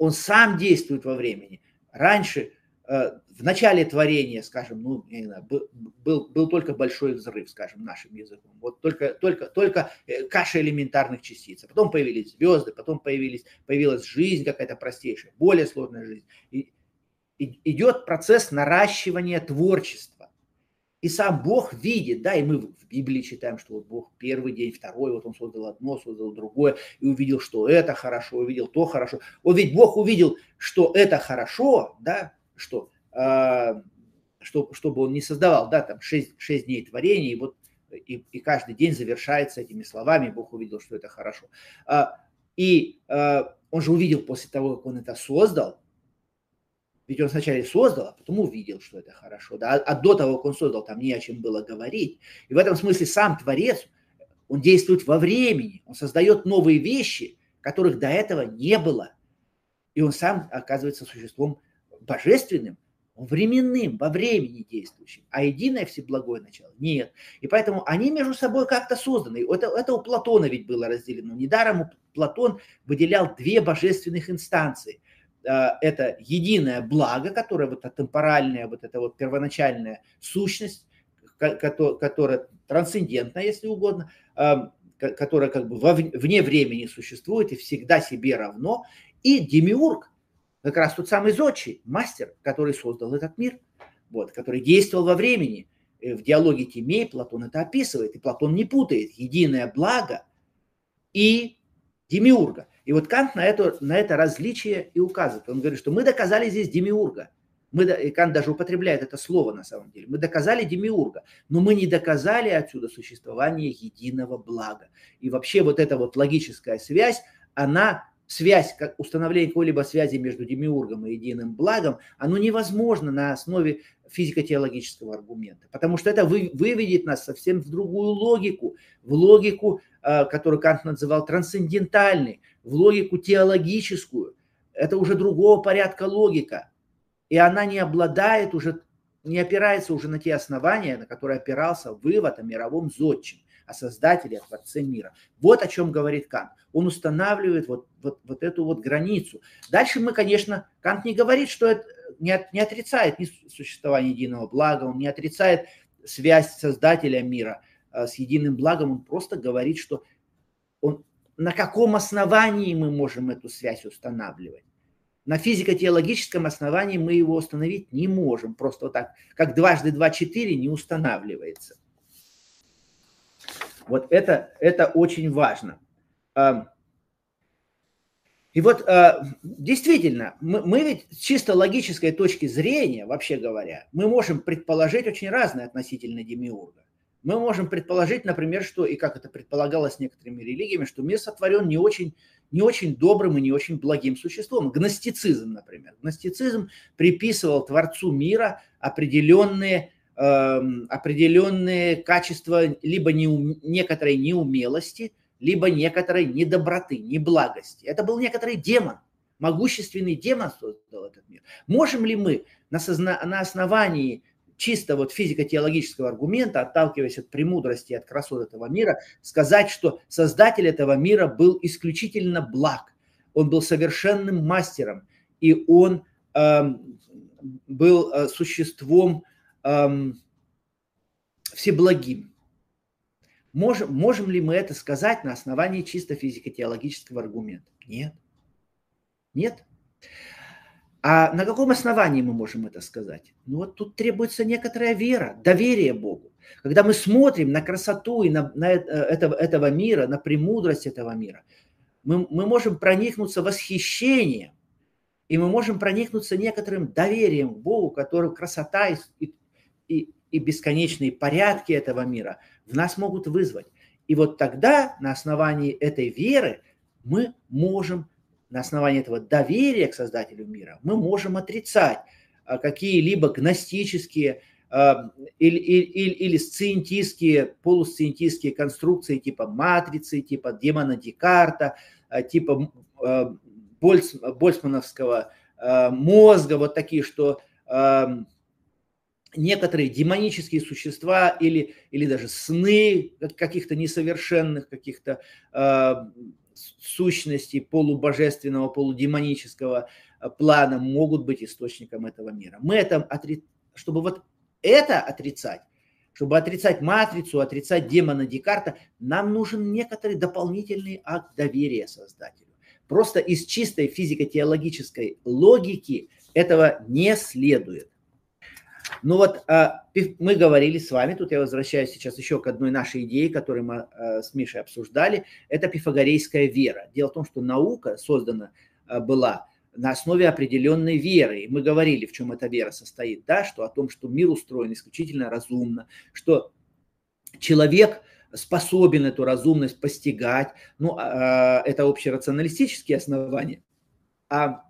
он сам действует во времени. Раньше, э, в начале творения, скажем, ну, не знаю, был, был только большой взрыв, скажем, нашим языком. Вот только, только, только э, каша элементарных частиц. А потом появились звезды, потом появились, появилась жизнь какая-то простейшая, более сложная жизнь. И, и идет процесс наращивания творчества. И сам Бог видит, да, и мы в Библии читаем, что вот Бог первый день, второй, вот он создал одно, создал другое, и увидел, что это хорошо, увидел то хорошо. Вот ведь Бог увидел, что это хорошо, да, что, э, что чтобы он не создавал, да, там шесть 6 дней творения, и вот и, и каждый день завершается этими словами, Бог увидел, что это хорошо. А, и а, он же увидел после того, как он это создал, ведь он сначала создал, а потом увидел, что это хорошо. Да? А до того, как он создал, там не о чем было говорить. И в этом смысле сам Творец, он действует во времени, он создает новые вещи, которых до этого не было. И он сам оказывается существом божественным, временным, во времени действующим. А единое всеблагое начало нет. И поэтому они между собой как-то созданы. Это, это у Платона ведь было разделено. Недаром Платон выделял две божественных инстанции – а, это единое благо, которое вот это темпоральная, вот эта вот первоначальная сущность, которая трансцендентная, если угодно, а, которая как бы вне времени существует и всегда себе равно, и демиург, как раз тот самый Зодчий, мастер, который создал этот мир, вот, который действовал во времени. В диалоге Тимей Платон это описывает, и Платон не путает единое благо и демиурга. И вот Кант на это, на это различие и указывает. Он говорит, что мы доказали здесь демиурга. Мы, и Кант даже употребляет это слово на самом деле. Мы доказали демиурга, но мы не доказали отсюда существование единого блага. И вообще вот эта вот логическая связь, она связь, как установление какой-либо связи между демиургом и единым благом, оно невозможно на основе физико-теологического аргумента, потому что это вы, выведет нас совсем в другую логику, в логику, э, которую Кант называл трансцендентальной, в логику теологическую. Это уже другого порядка логика. И она не обладает уже, не опирается уже на те основания, на которые опирался вывод о мировом зодчем, о создателе, о творце мира. Вот о чем говорит Кант. Он устанавливает вот, вот, вот эту вот границу. Дальше мы, конечно, Кант не говорит, что это не, от, не отрицает ни существование единого блага, он не отрицает связь создателя мира э, с единым благом, он просто говорит, что на каком основании мы можем эту связь устанавливать. На физико-теологическом основании мы его установить не можем. Просто вот так, как дважды два четыре не устанавливается. Вот это, это очень важно. И вот действительно, мы, мы ведь с чисто логической точки зрения, вообще говоря, мы можем предположить очень разные относительно демиурга. Мы можем предположить, например, что, и как это предполагалось некоторыми религиями, что мир сотворен не очень, не очень добрым и не очень благим существом. Гностицизм, например. Гностицизм приписывал Творцу мира определенные, э, определенные качества либо неум, некоторой неумелости, либо некоторой недоброты, неблагости. Это был некоторый демон, могущественный демон создал этот мир. Можем ли мы на, созна, на основании чисто вот физико-теологического аргумента, отталкиваясь от премудрости, от красот этого мира, сказать, что создатель этого мира был исключительно благ, он был совершенным мастером, и он э, был э, существом э, всеблагим. Можем, можем ли мы это сказать на основании чисто физико-теологического аргумента? Нет. Нет. А на каком основании мы можем это сказать? Ну вот тут требуется некоторая вера, доверие Богу. Когда мы смотрим на красоту и на, на этого, этого мира, на премудрость этого мира, мы, мы можем проникнуться восхищением, и мы можем проникнуться некоторым доверием к Богу, который красота и, и, и бесконечные порядки этого мира в нас могут вызвать. И вот тогда на основании этой веры мы можем на основании этого доверия к Создателю мира мы можем отрицать а, какие-либо гностические а, или, или, или сциентистские, полусциентистские конструкции типа матрицы, типа демона Декарта, а, типа Больц, больцмановского мозга, вот такие, что некоторые демонические существа или, или даже сны каких-то несовершенных, каких-то сущности полубожественного, полудемонического э, плана могут быть источником этого мира. Мы это, отри... чтобы вот это отрицать, чтобы отрицать матрицу, отрицать демона Декарта, нам нужен некоторый дополнительный акт доверия Создателю. Просто из чистой физико-теологической логики этого не следует. Ну вот а, мы говорили с вами, тут я возвращаюсь сейчас еще к одной нашей идее, которую мы а, с Мишей обсуждали, это пифагорейская вера. Дело в том, что наука создана а, была на основе определенной веры. И мы говорили, в чем эта вера состоит, да, что о том, что мир устроен исключительно разумно, что человек способен эту разумность постигать. Ну, это общерационалистические основания. А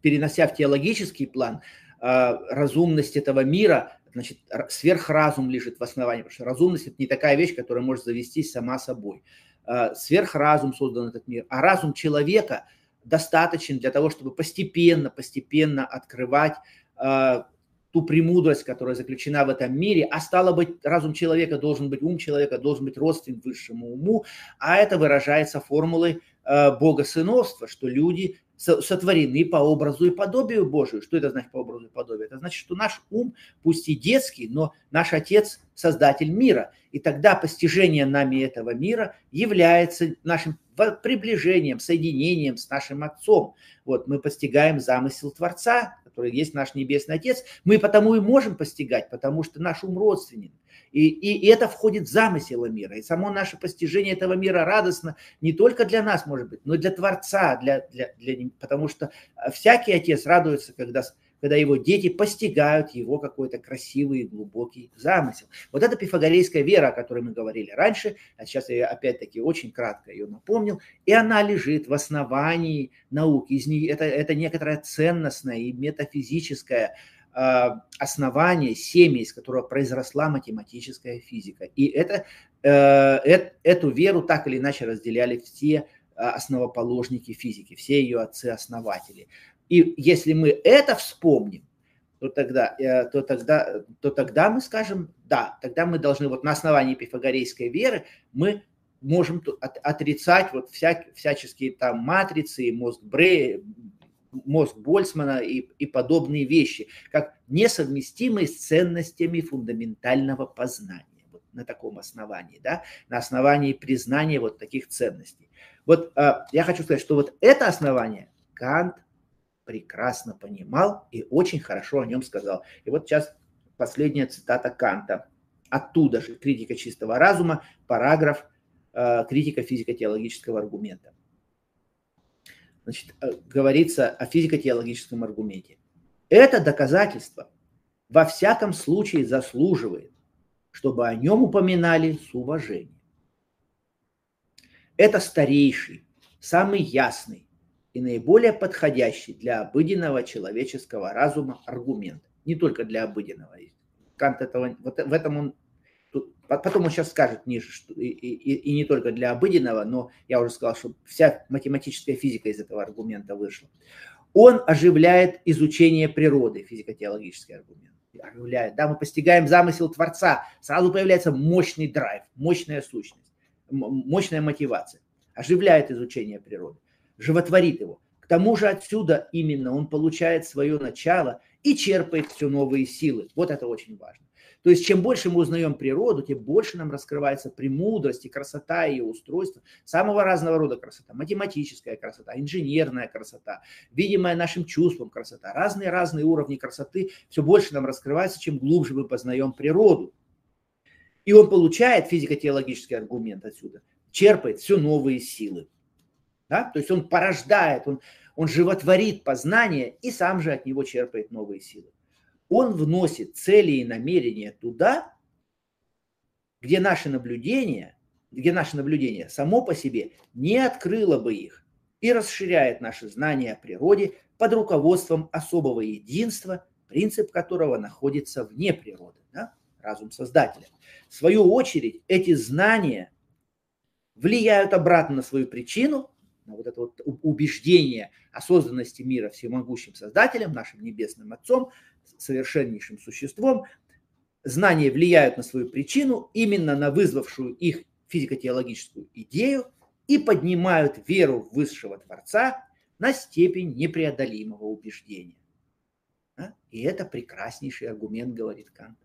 перенося в теологический план, разумность этого мира, значит, сверхразум лежит в основании, потому что разумность – это не такая вещь, которая может завестись сама собой. А, сверхразум создан этот мир, а разум человека достаточен для того, чтобы постепенно, постепенно открывать а, ту премудрость, которая заключена в этом мире, а стало быть, разум человека должен быть, ум человека должен быть родственен высшему уму, а это выражается формулой богосыновства, что люди сотворены по образу и подобию Божию. Что это значит по образу и подобию? Это значит, что наш ум, пусть и детский, но наш Отец – создатель мира. И тогда постижение нами этого мира является нашим приближением, соединением с нашим Отцом. Вот мы постигаем замысел Творца, который есть наш Небесный Отец. Мы потому и можем постигать, потому что наш ум родственен. И, и, и это входит в замысел мира. И само наше постижение этого мира радостно не только для нас, может быть, но и для Творца, для, для, для, потому что всякий отец радуется, когда, когда его дети постигают его какой-то красивый и глубокий замысел. Вот это пифагорейская вера, о которой мы говорили раньше, а сейчас я опять-таки очень кратко ее напомнил, и она лежит в основании науки. Из нее, это, это некоторая ценностная и метафизическая основание, семя, из которого произросла математическая физика. И это, э, эту веру так или иначе разделяли все а, основоположники физики, все ее отцы-основатели. И если мы это вспомним, то тогда, э, то, тогда, то тогда мы скажем, да, тогда мы должны вот на основании пифагорейской веры мы можем отрицать вот вся, всяческие там матрицы, мозг Брея, мозг Больцмана и, и подобные вещи, как несовместимые с ценностями фундаментального познания. Вот на таком основании, да, на основании признания вот таких ценностей. Вот э, я хочу сказать, что вот это основание Кант прекрасно понимал и очень хорошо о нем сказал. И вот сейчас последняя цитата Канта. Оттуда же критика чистого разума, параграф э, критика физико-теологического аргумента значит, э, говорится о физико-теологическом аргументе. Это доказательство во всяком случае заслуживает, чтобы о нем упоминали с уважением. Это старейший, самый ясный и наиболее подходящий для обыденного человеческого разума аргумент. Не только для обыденного. Кант этого, вот в этом он Потом он сейчас скажет ниже, что и, и, и не только для обыденного, но я уже сказал, что вся математическая физика из этого аргумента вышла. Он оживляет изучение природы, физико-теологический аргумент. Оживляет. Да, мы постигаем замысел Творца, сразу появляется мощный драйв, мощная сущность, мощная мотивация. Оживляет изучение природы, животворит его. К тому же отсюда именно он получает свое начало и черпает все новые силы. Вот это очень важно. То есть чем больше мы узнаем природу, тем больше нам раскрывается премудрость и красота ее устройства, самого разного рода красота, математическая красота, инженерная красота, видимая нашим чувством красота, разные-разные уровни красоты, все больше нам раскрывается, чем глубже мы познаем природу. И он получает физико-теологический аргумент отсюда, черпает все новые силы. Да? То есть он порождает, он, он животворит познание и сам же от него черпает новые силы он вносит цели и намерения туда, где наше наблюдение, где наше наблюдение само по себе не открыло бы их и расширяет наши знания о природе под руководством особого единства, принцип которого находится вне природы, да? разум Создателя. В свою очередь, эти знания влияют обратно на свою причину, на вот это вот убеждение о созданности мира всемогущим Создателем, нашим Небесным Отцом – совершеннейшим существом, знания влияют на свою причину, именно на вызвавшую их физико-теологическую идею и поднимают веру высшего Творца на степень непреодолимого убеждения. И это прекраснейший аргумент, говорит Кант.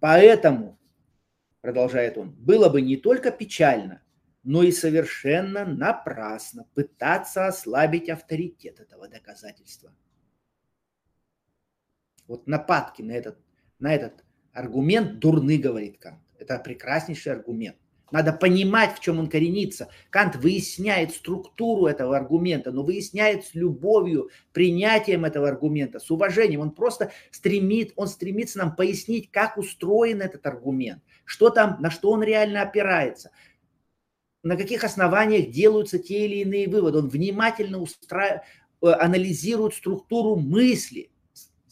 Поэтому, продолжает он, было бы не только печально, но и совершенно напрасно пытаться ослабить авторитет этого доказательства – вот нападки на этот, на этот аргумент дурны, говорит Кант. Это прекраснейший аргумент. Надо понимать, в чем он коренится. Кант выясняет структуру этого аргумента, но выясняет с любовью, принятием этого аргумента, с уважением. Он просто стремит, он стремится нам пояснить, как устроен этот аргумент, что там, на что он реально опирается, на каких основаниях делаются те или иные выводы. Он внимательно устра... Э, анализирует структуру мысли –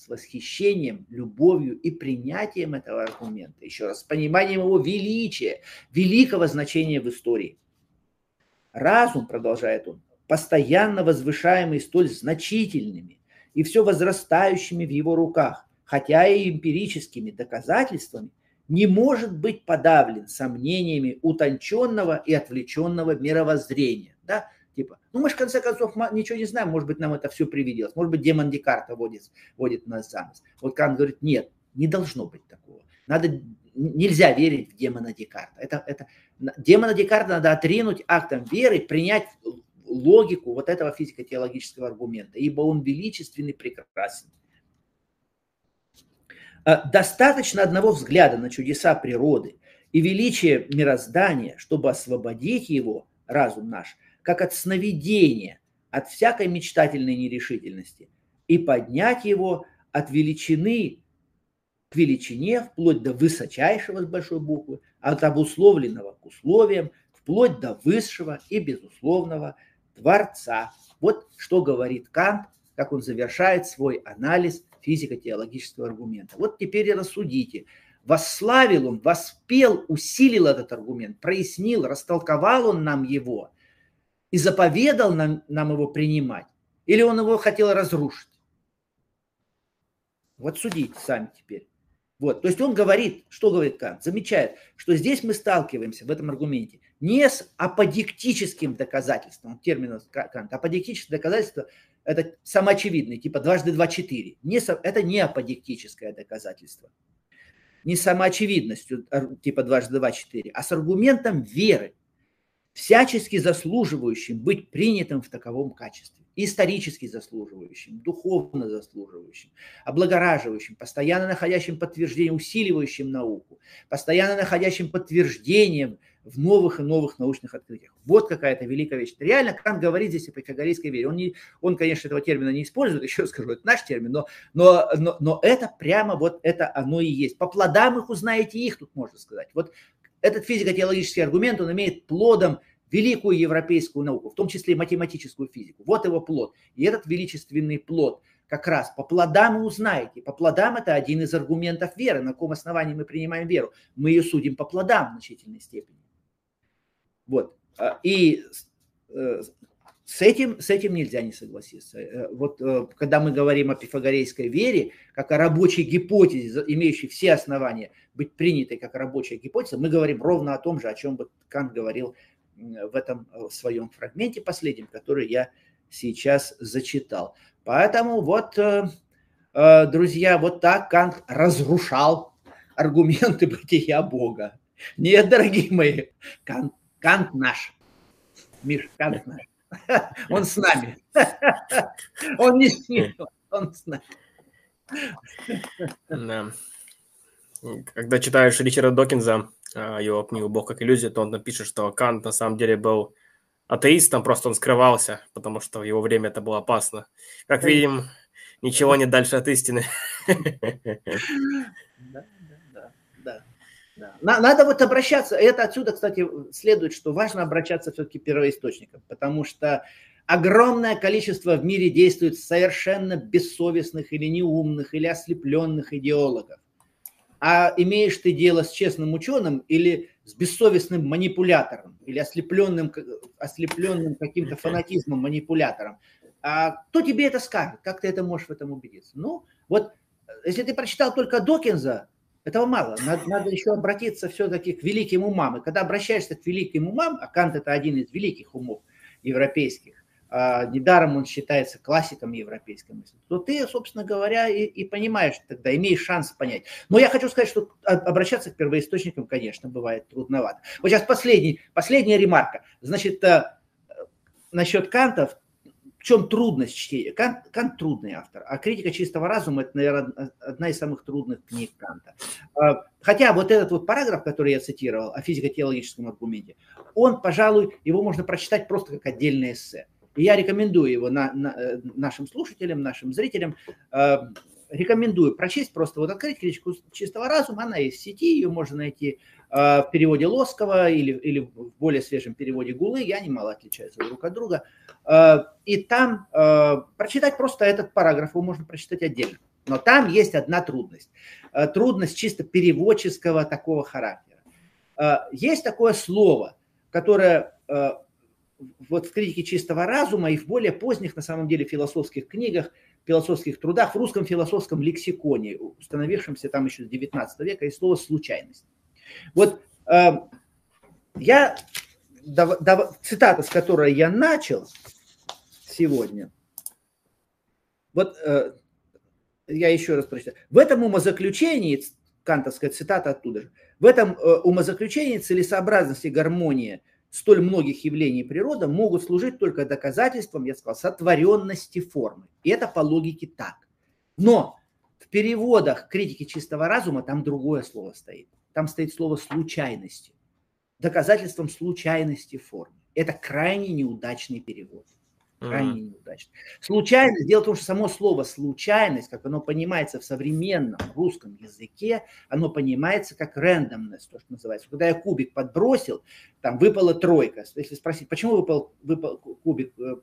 с восхищением, любовью и принятием этого аргумента, еще раз, с пониманием его величия, великого значения в истории. Разум, продолжает он, постоянно возвышаемый столь значительными и все возрастающими в его руках, хотя и эмпирическими доказательствами, не может быть подавлен сомнениями утонченного и отвлеченного мировоззрения. Да? Типа, ну мы же в конце концов ничего не знаем, может быть нам это все привиделось, может быть демон Декарта водит, водит нас за нос. Вот Кант говорит, нет, не должно быть такого. Надо, нельзя верить в демона Декарта. Это, это, демона Декарта надо отринуть актом веры, принять логику вот этого физико-теологического аргумента, ибо он величественный, прекрасен. А, достаточно одного взгляда на чудеса природы и величие мироздания, чтобы освободить его, разум наш, как от сновидения, от всякой мечтательной нерешительности, и поднять его от величины к величине, вплоть до высочайшего с большой буквы, от обусловленного к условиям, вплоть до высшего и безусловного Творца. Вот что говорит Кант, как он завершает свой анализ физико-теологического аргумента. Вот теперь и рассудите, восславил он, воспел, усилил этот аргумент, прояснил, растолковал он нам его – и заповедал нам, нам его принимать, или он его хотел разрушить. Вот судите сами теперь. Вот, то есть он говорит, что говорит Кант, замечает, что здесь мы сталкиваемся в этом аргументе не с аподектическим доказательством, термин Канта, аподектическое доказательство – это самоочевидное, типа дважды два – четыре. Не, это не аподектическое доказательство, не самоочевидностью, типа дважды два – четыре, а с аргументом веры всячески заслуживающим быть принятым в таковом качестве, исторически заслуживающим, духовно заслуживающим, облагораживающим, постоянно находящим подтверждение, усиливающим науку, постоянно находящим подтверждением в новых и новых научных открытиях. Вот какая-то великая вещь. Реально Кант говорит здесь о пифагорейской вере. Он, не, он, конечно, этого термина не использует, *laughs* еще скажу, это наш термин, но, но, но, но это прямо вот это оно и есть. По плодам их узнаете их, тут можно сказать. Вот этот физико-теологический аргумент, он имеет плодом великую европейскую науку, в том числе математическую физику. Вот его плод. И этот величественный плод как раз по плодам вы узнаете. По плодам это один из аргументов веры. На каком основании мы принимаем веру? Мы ее судим по плодам в значительной степени. Вот. А, и э, с этим, с этим нельзя не согласиться. Э, вот э, когда мы говорим о пифагорейской вере, как о рабочей гипотезе, имеющей все основания быть принятой как рабочая гипотеза, мы говорим ровно о том же, о чем Кант говорил в этом в своем фрагменте последнем, который я сейчас зачитал. Поэтому вот, друзья, вот так Кант разрушал аргументы бытия Бога. Нет, дорогие мои, Кант Кант наш. Миш, Кант наш. *laughs* Он с нами. *laughs* Он не с ним, он с нами.
Да. Когда читаешь Ричарда Докинза, а, его книгу «Бог как иллюзия», то он напишет, что Кант на самом деле был атеистом, просто он скрывался, потому что в его время это было опасно. Как видим, ничего не дальше от истины. *laughs*
Да. Надо вот обращаться, это отсюда, кстати, следует, что важно обращаться все-таки первоисточникам, потому что огромное количество в мире действует совершенно бессовестных или неумных, или ослепленных идеологов. А имеешь ты дело с честным ученым или с бессовестным манипулятором, или ослепленным, ослепленным каким-то фанатизмом манипулятором, а кто тебе это скажет? Как ты это можешь в этом убедиться? Ну, вот если ты прочитал только Докинза, этого мало. Надо, надо еще обратиться все-таки к великим умам. И когда обращаешься к великим умам, а Кант это один из великих умов европейских, а, недаром он считается классиком европейской мысли, то ты, собственно говоря, и, и понимаешь тогда, имеешь шанс понять. Но я хочу сказать, что обращаться к первоисточникам, конечно, бывает трудновато. Вот сейчас последний, последняя ремарка. Значит, э, насчет Чем трудность чтения? Кант, Кант трудный автор, а критика чистого разума – это, наверное, одна из самых трудных книг Канта. А, хотя вот этот вот параграф, который я цитировал о физико-теологическом аргументе, он, пожалуй, его можно прочитать просто как отдельное эссе. И я рекомендую его на, на, э, нашим слушателям, нашим зрителям, а, рекомендую прочесть, просто вот открыть критику чистого разума, она есть в сети, ее можно найти а, в переводе Лоскова или, или в более свежем переводе Гулы, я немало отличаются друг от друга. А, и там а, прочитать просто этот параграф, его можно прочитать отдельно. Но там есть одна трудность. Трудность чисто переводческого такого характера. Есть такое слово, которое вот в критике чистого разума и в более поздних, на самом деле, философских книгах, философских трудах, в русском философском лексиконе, установившемся там еще с 19 века, есть слово «случайность». Вот э, я, да, да, цитата, с которой я начал сегодня, вот э, я еще раз прочитаю. В этом умозаключении, кантовская цитата оттуда же, в этом э, умозаключении целесообразности гармонии столь многих явлений природы могут служить только доказательством, я сказал, сотворенности формы. И это по логике так. Но в переводах критики чистого разума там другое слово стоит там стоит слово случайности, доказательством случайности формы. Это крайне неудачный перевод. Крайне mm-hmm. неудачный. Случайность, дело в том, что само слово случайность, как оно понимается в современном русском языке, оно понимается как randomness, то, что называется. Когда я кубик подбросил, там выпала тройка. Если спросить, почему выпал, выпал кубик, э,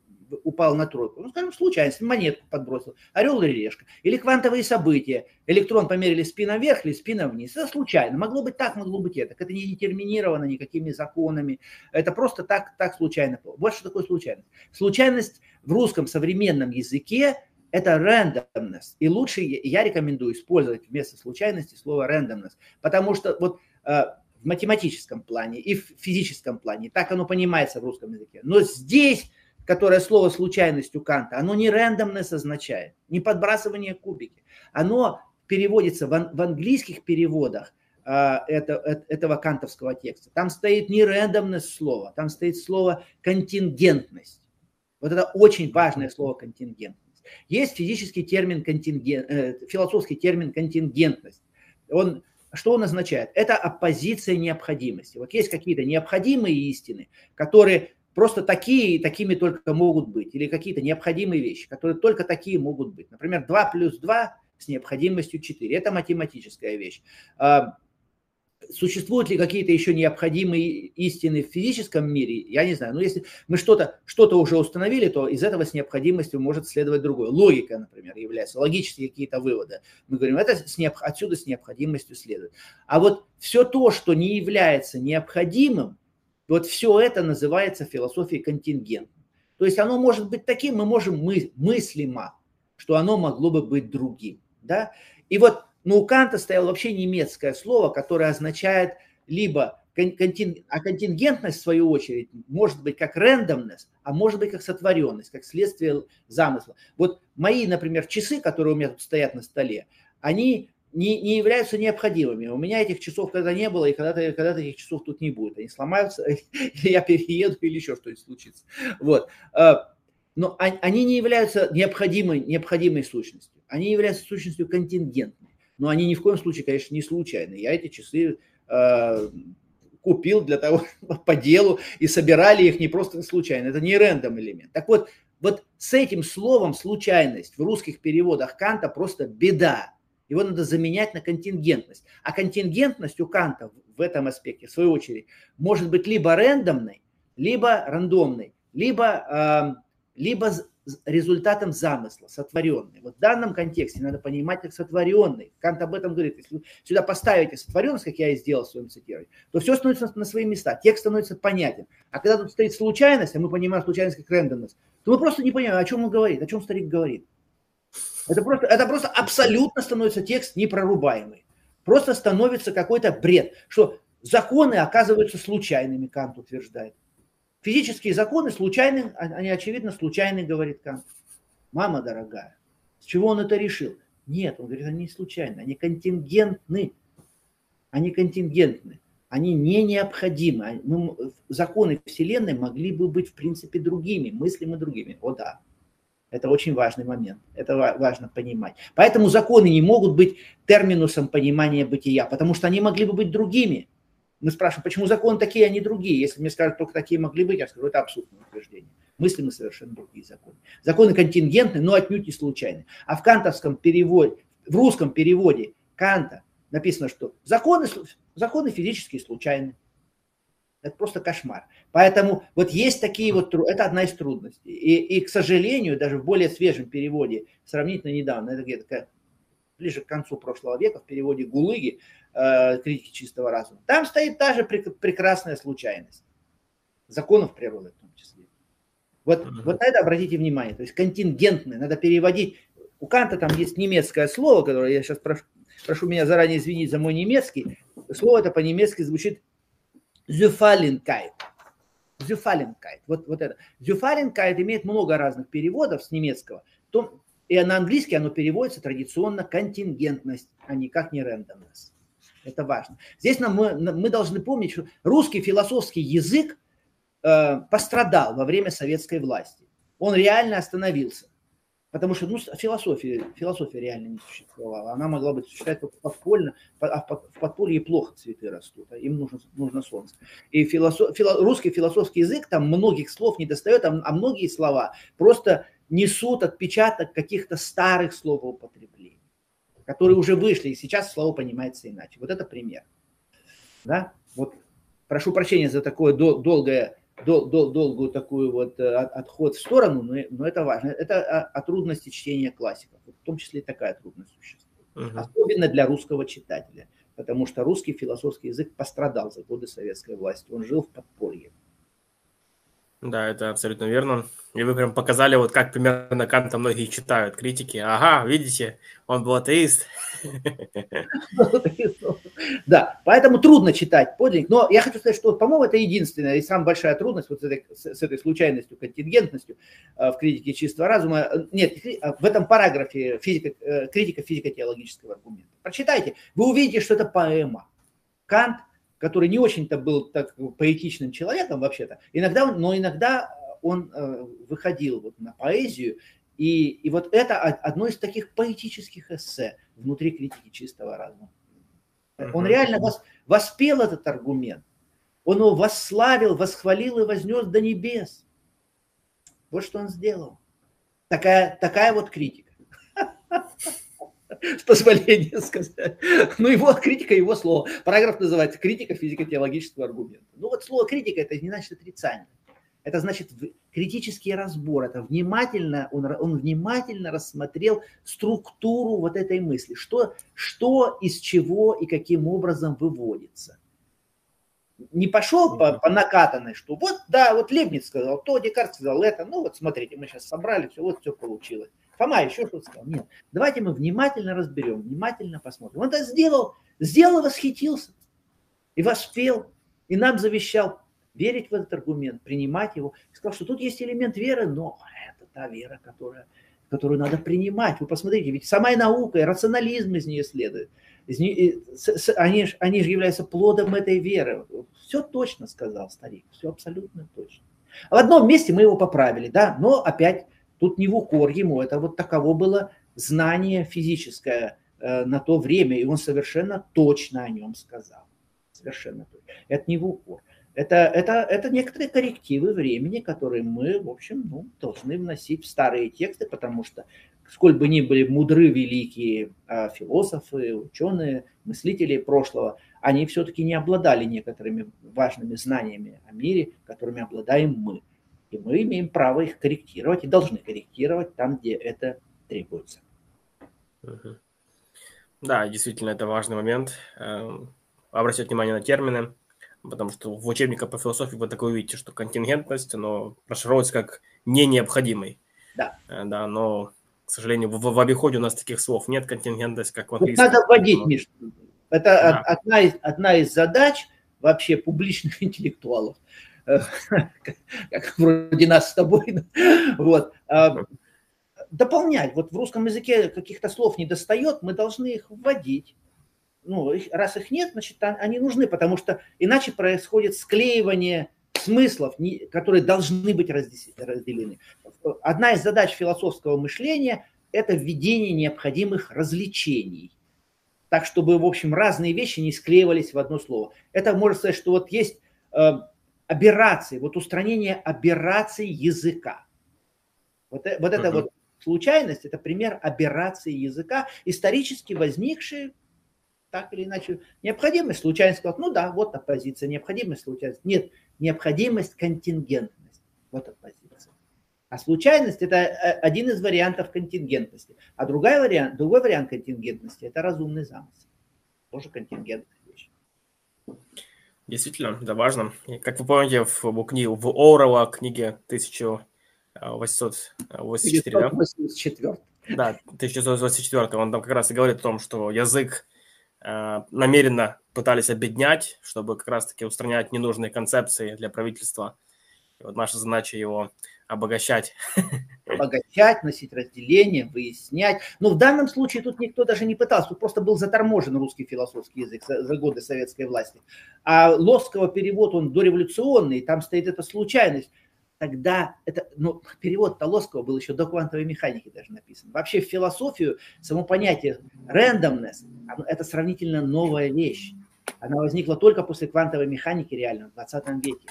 упал на тройку? Ну, скажем, случайность, монетку подбросил, орел или решка. Или квантовые события. Электрон померили спином вверх или спином вниз. Это случайно. Могло быть так, могло быть это. Это не детерминировано никакими законами. Это просто так, так случайно. Вот что такое случайность. Случайность в русском современном языке это randomness. И лучше я рекомендую использовать вместо случайности слово randomness. Потому что вот э, в математическом плане и в физическом плане так оно понимается в русском языке. Но здесь которое слово случайность у Канта, оно не рандомнес означает, не подбрасывание кубики. Оно переводится в, в английских переводах а, это, это, этого кантовского текста. Там стоит не рандомность слова, там стоит слово контингентность. Вот это очень важное слово контингентность. Есть физический термин контингент, э, философский термин контингентность. Он что он означает? Это оппозиция необходимости. Вот есть какие-то необходимые истины, которые просто такие и такими только могут быть. Или какие-то необходимые вещи, которые только такие могут быть. Например, 2 плюс 2 с необходимостью 4. Это математическая вещь. Существуют ли какие-то еще необходимые истины в физическом мире? Я не знаю. Но если мы что-то что уже установили, то из этого с необходимостью может следовать другое. Логика, например, является, логические какие-то выводы. Мы говорим, это с необ... отсюда с необходимостью следует. А вот все то, что не является необходимым, вот все это называется философией контингентной. То есть оно может быть таким, мы можем мы, мыслимо, что оно могло бы быть другим. Да? И вот но у Канта стояло вообще немецкое слово, которое означает либо континг... а контингентность, в свою очередь, может быть как рандомность, а может быть как сотворенность, как следствие замысла. Вот мои, например, часы, которые у меня тут стоят на столе, они не, не являются необходимыми. У меня этих часов когда не было, и когда-то когда этих часов тут не будет. Они сломаются, *laughs* я перееду или еще что-нибудь случится. Вот. А, но они не являются необходимой, необходимой сущностью. Они являются сущностью контингентной но они ни в коем случае, конечно, не случайны. Я эти часы э, купил для того, *laughs* по делу, и собирали их не просто случайно, это не рандом элемент. Так вот, вот с этим словом случайность в русских переводах Канта просто беда. Его надо заменять на контингентность. А контингентность у Канта в этом аспекте, в свою очередь, может быть либо рандомной, либо рандомной, либо, э, либо результатом замысла, сотворенный. Вот в данном контексте надо понимать как сотворенный. Кант об этом говорит. Если сюда поставите сотворенность, как я и сделал в своем цитировании, то все становится на свои места, текст становится понятен. А когда тут стоит случайность, а мы понимаем случайность как рандомность, то мы просто не понимаем, о чем он говорит, о чем старик говорит. Это просто, это просто абсолютно становится текст непрорубаемый. Просто становится какой-то бред, что законы оказываются случайными, Кант утверждает. Физические законы случайны, а, они очевидно случайны, говорит Кант. Мама дорогая, с чего он это решил? Нет, он говорит, они не случайны, они контингентны. Они контингентны, они не необходимы. Мы, законы Вселенной могли бы быть, в принципе, другими, мыслимо другими. О да, это очень важный момент, это важно понимать. Поэтому законы не могут быть терминусом понимания бытия, потому что они могли бы быть другими мы спрашиваем, почему законы такие, а не другие? Если мне скажут, только такие могли быть, я скажу, это абсурдное утверждение. Мысли мы совершенно другие законы. Законы контингентны, но отнюдь не случайны. А в кантовском переводе, в русском переводе Канта написано, что законы, законы физические случайны. Это просто кошмар. Поэтому вот есть такие вот, это одна из трудностей. И, и к сожалению, даже в более свежем переводе, сравнительно недавно, это где-то ближе к концу прошлого века, в переводе Гулыги, э, критики чистого разума. Там стоит та же прекрасная случайность. Законов природы в том числе. Вот, вот на это обратите внимание. То есть контингентное, надо переводить. У Канта там есть немецкое слово, которое я сейчас прошу, прошу меня заранее извинить за мой немецкий. Слово это по-немецки звучит Zufallenkeit. Zufallenkeit. Вот, вот это. Zufallenkeit имеет много разных переводов с немецкого. и на английский оно переводится традиционно контингентность, а никак не рандомность. Это важно. Здесь нам, мы, мы должны помнить, что русский философский язык э, пострадал во время советской власти. Он реально остановился. Потому что ну, философия, философия реально не существовала. Она могла быть существовать подпольно, а в подполье плохо цветы растут, а им нужно, нужно солнце. И философ, фило, русский философский язык, там многих слов не достает, а, а многие слова просто несут отпечаток каких-то старых словоупотреблений которые уже вышли, и сейчас слово понимается иначе. Вот это пример. Да? Вот прошу прощения за такое дол- долгое, дол- дол- долгую такую вот э, отход в сторону, но, но это важно. Это о, о трудности чтения классиков. В том числе такая трудность существует. Uh-huh. Особенно для русского читателя. Потому что русский философский язык пострадал за годы советской власти. Он жил в подполье.
Да, это абсолютно верно. И вы прям показали, вот как примерно Канта многие читают критики. Ага, видите, он был атеист. *laughs*
Да, поэтому трудно читать подлинник. Но я хочу сказать, что, по-моему, это единственная и самая большая трудность вот с этой, с этой случайностью, контингентностью э, в критике чистого разума. Нет, а в этом параграфе физика, э, критика физико-теологического аргумента. Прочитайте, вы увидите, что это поэма. Кант который не очень-то был так поэтичным человеком вообще-то, иногда, но иногда он э, выходил вот на поэзию, и, и вот это одно из таких поэтических эссе внутри критики чистого разума. Он реально вос, воспел этот аргумент. Он его восславил, восхвалил и вознес до небес. Вот что он сделал. Такая, такая вот критика. *laughs* С позволения сказать. Ну, его критика, его слово. Параграф называется «Критика физико-теологического аргумента». Ну, вот слово «критика» – это не значит отрицание. Это значит критический разбор. Это внимательно, он, он внимательно рассмотрел структуру вот этой мысли. Что, что из чего и каким образом выводится не пошел по, по накатанной, что вот, да, вот Лебниц сказал то, Декарт сказал это, ну вот смотрите, мы сейчас собрали, все, вот все получилось. Фома еще что-то сказал. Нет, давайте мы внимательно разберем, внимательно посмотрим. Он это сделал, сделал, восхитился и воспел, и нам завещал верить в этот аргумент, принимать его. И сказал, что тут есть элемент веры, но это та вера, которая, которую надо принимать. Вы посмотрите, ведь самая наука и рационализм из нее следует. Они, они же являются плодом этой веры. Все точно сказал старик, все абсолютно точно. В одном месте мы его поправили, да, но опять тут не в укор ему, это вот таково было знание физическое э, на то время, и он совершенно точно о нем сказал. Совершенно точно. Это не в укор. Это, это, это некоторые коррективы времени, которые мы, в общем, ну, должны вносить в старые тексты, потому что сколь бы ни были мудры великие а, философы, ученые, мыслители прошлого, они все-таки не обладали некоторыми важными знаниями о мире, которыми обладаем мы. И мы имеем право их корректировать и должны корректировать там, где это требуется.
Да, действительно, это важный момент. Эм, обращать внимание на термины, потому что в учебниках по философии вы такое увидите, что контингентность, но расшифровывается как не необходимый. Да. Э, да, но к сожалению, в, в обиходе у нас таких слов нет, контингентность, как в английском.
Вот надо вводить, Миш. Это да. одна, из, одна из задач вообще публичных *laughs* интеллектуалов, *laughs* как вроде нас с тобой. Вот. А, дополнять. Вот в русском языке каких-то слов не достает, мы должны их вводить. Ну, раз их нет, значит, они нужны, потому что иначе происходит склеивание смыслов, которые должны быть разделены. Одна из задач философского мышления – это введение необходимых развлечений. Так, чтобы, в общем, разные вещи не склеивались в одно слово. Это можно сказать, что вот есть э, аберрации, вот устранение аберраций языка. Вот, э, вот uh-huh. это вот случайность, это пример аберрации языка, исторически возникшие так или иначе, необходимость, случайность, ну да, вот оппозиция, необходимость, случайность. Нет, необходимость, контингентность. Вот оппозиция. А случайность – это э, один из вариантов контингентности. А другой вариант, другой вариант контингентности – это разумный замысел. Тоже контингентная вещь.
Действительно, это важно. И, как вы помните, в, книге, в Оурова книге 1884, да? 1984. Да, 1924. Он там как раз и говорит о том, что язык Э, намеренно пытались объединять, чтобы как раз-таки устранять ненужные концепции для правительства. И вот наша задача его обогащать.
Обогащать, носить разделение, выяснять. Но в данном случае тут никто даже не пытался, тут просто был заторможен русский философский язык за, годы советской власти. А Лосского перевод, он дореволюционный, там стоит эта случайность тогда это, ну, перевод Толосского был еще до квантовой механики даже написан. Вообще в философию само понятие randomness – это сравнительно новая вещь. Она возникла только после квантовой механики реально в 20 веке.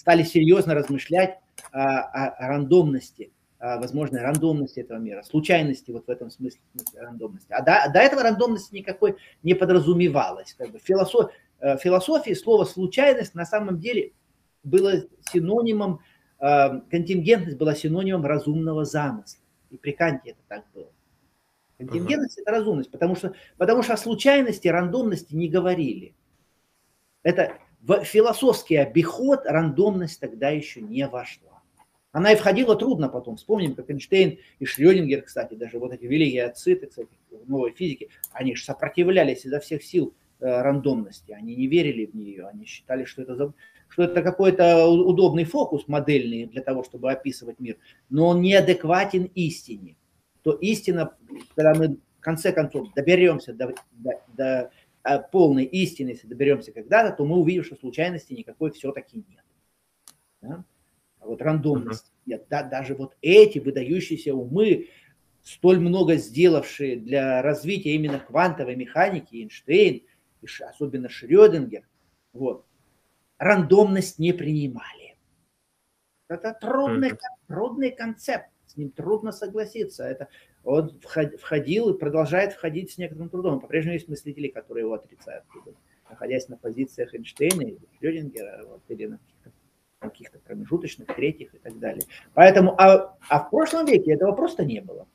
Стали серьезно размышлять о, о, рандомности, о возможной рандомности этого мира, случайности вот в этом смысле, смысле рандомности. А до, до этого рандомности никакой не подразумевалось. Как бы философ, э, философии слово случайность на самом деле было синонимом Эм, контингентность была синонимом разумного замысла. И при Канте это так было. Контингентность uh-huh. это разумность, потому что, потому что о случайности, рандомности не говорили. Это в философский обиход рандомность тогда еще не вошла. Она и входила трудно потом. Вспомним, как Эйнштейн и Шрёдингер, кстати, даже вот эти великие отцы, кстати, новой физики, они же сопротивлялись изо всех сил э, рандомности. Они не верили в нее, они считали, что это что это какой-то удобный фокус модельный для того, чтобы описывать мир, но он неадекватен истине. То истина, когда мы в конце концов доберемся до, до, до полной истины, если доберемся когда-то, то мы увидим, что случайности никакой все-таки нет. Да? А вот рандомности uh-huh. нет. Да, даже вот эти выдающиеся умы, столь много сделавшие для развития именно квантовой механики, Эйнштейн, особенно Шрёдингер, вот, рандомность не принимали. Это трудный, трудный концепт, с ним трудно согласиться. Это он входил и продолжает входить с некоторым трудом. По-прежнему есть мыслители, которые его отрицают, находясь на позициях Эйнштейна или Шрёдингера, вот, или на каких-то каких-то промежуточных, третьих и так далее. Поэтому, а, а в прошлом веке этого просто не было.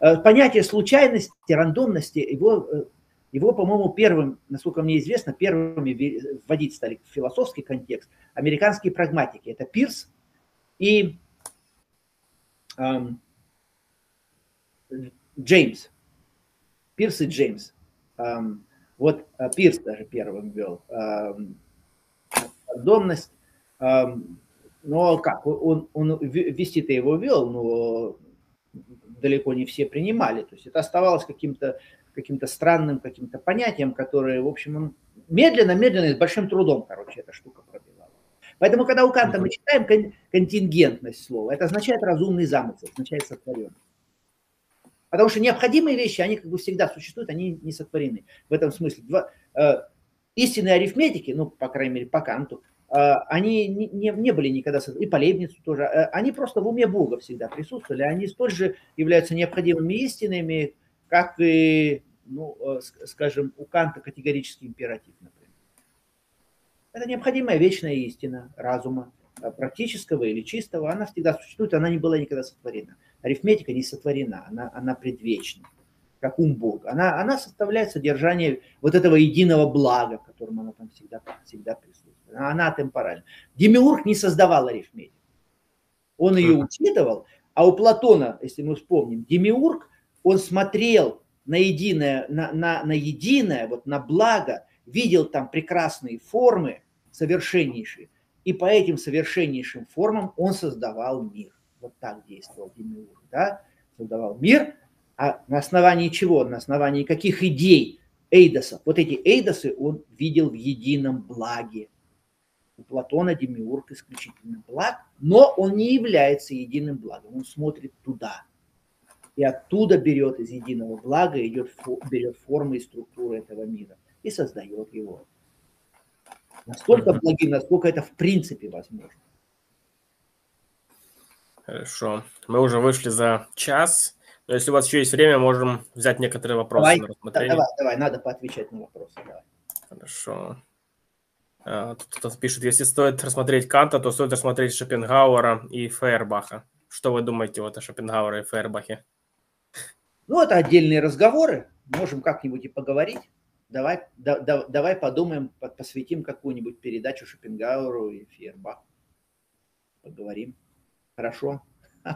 Э, понятие случайности, рандомности, его, э, его по-моему, первым, насколько мне известно, первыми вводить стали в философский контекст американские прагматики. Это Пирс и эм, Джеймс. Пирс и Джеймс. Вот э, Пирс даже первым ввел. Эм, рандомность но как, он, он вести-то его вел, но далеко не все принимали. То есть это оставалось каким-то каким-то странным каким-то понятием, которое, в общем, он медленно-медленно и с большим трудом, короче, эта штука пробивала. Поэтому, когда у Канта мы читаем контингентность слова, это означает разумный замысел, означает сотворенный. Потому что необходимые вещи, они как бы всегда существуют, они не сотворены. В этом смысле. Два, э, истинные арифметики, ну, по крайней мере, по Канту, а, они не, не, не были никогда, и по Лейбницу тоже, а, они просто в уме Бога всегда присутствовали, они столь же являются необходимыми истинами, как и, ну, э, скажем, у Канта категорический императив, например. Это необходимая вечная истина разума, э, практического или чистого, она всегда существует, она не была никогда сотворена. Арифметика не сотворена, она, она предвечна, как ум Бога. Она, она составляет содержание вот этого единого блага, в котором она там всегда, всегда присутствует она темпоральна. Демиург не создавал арифметику. Он ее учитывал, а у Платона, если мы вспомним, Демиург, он смотрел на единое, на, на, на единое, вот на благо, видел там прекрасные формы, совершеннейшие, и по этим совершеннейшим формам он создавал мир. Вот так действовал Демиург, да? Создавал мир, а на основании чего? На основании каких идей? Эйдосов. Вот эти эйдосы он видел в едином благе. У Платона демиург исключительно благ, но он не является единым благом. Он смотрит туда. И оттуда берет из единого блага, идет, берет формы и структуры этого мира и создает его. Настолько благим, насколько это в принципе возможно.
Хорошо. Мы уже вышли за час. Но если у вас еще есть время, можем взять некоторые вопросы
давай, на рассмотрение. Давай, давай, надо поотвечать на вопросы. Давай.
Хорошо. А, тут пишет, если стоит рассмотреть Канта, то стоит рассмотреть Шопенгауэра и Фейербаха. Что вы думаете вот о Шопенгауэре и Фейербахе?
Ну, это отдельные разговоры. Можем как-нибудь и поговорить. Давай, да, да, давай подумаем, посвятим какую-нибудь передачу Шопенгауэру и Фейербаху. Поговорим. Хорошо. *laughs*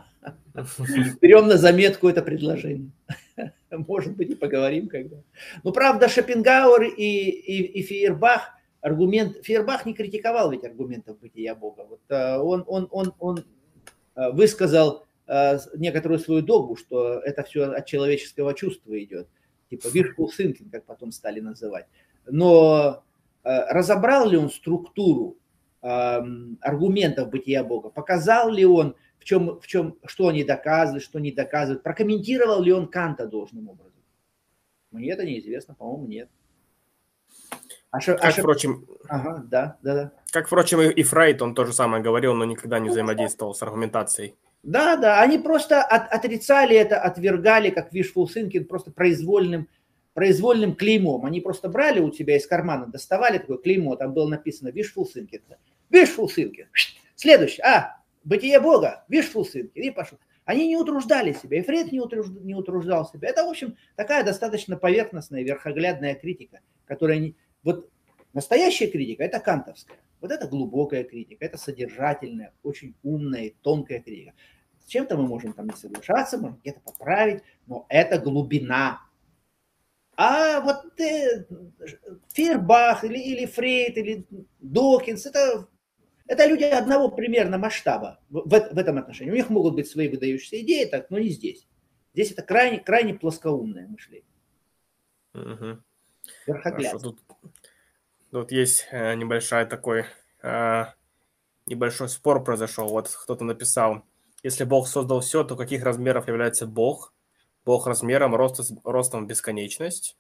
Берем на заметку это предложение. *laughs* Может быть, и поговорим когда. Ну, правда, Шопенгауэр и, и, и Фейербах – аргумент, Фейербах не критиковал ведь аргументов бытия Бога. Вот, э, он, он, он, он э, высказал э, некоторую свою догму, что это все от человеческого чувства идет, типа wishful thinking, как потом стали называть. Но разобрал ли он структуру аргументов бытия Бога? Показал ли он, в чем, в чем, что они доказывают, что не доказывают? Прокомментировал ли он Канта должным образом? Мне это неизвестно, по-моему, нет.
А как, а впрочем,
ага, да, да, да.
Как, впрочем, и Фрейд, он тоже самое говорил, но никогда не взаимодействовал с аргументацией.
Да, да, они просто от, отрицали это, отвергали, как wishful thinking, просто произвольным, произвольным клеймом. Они просто брали у тебя из кармана, доставали такое клеймо, там было написано wishful thinking. Wishful thinking. Следующий. А, бытие Бога, wishful thinking. И пошел. Они не утруждали себя, и Фрейд не, утруж, не утруждал себя. Это, в общем, такая достаточно поверхностная, верхоглядная критика, которая не, вот настоящая критика – это кантовская. Вот это глубокая критика, это содержательная, очень умная и тонкая критика. С чем-то мы можем там не соглашаться, можем где-то поправить, но это глубина. А вот э, Фейербах или, или Фрейд или Докинс – это, это люди одного примерно масштаба в, в, этом отношении. У них могут быть свои выдающиеся идеи, так, но не здесь. Здесь это крайне, крайне плоскоумное мышление.
Угу. Хорошо, тут, тут есть э, небольшой такой, э, небольшой спор произошел. Вот кто-то написал, если Бог создал все, то каких размеров является Бог? Бог размером, рост, ростом бесконечность.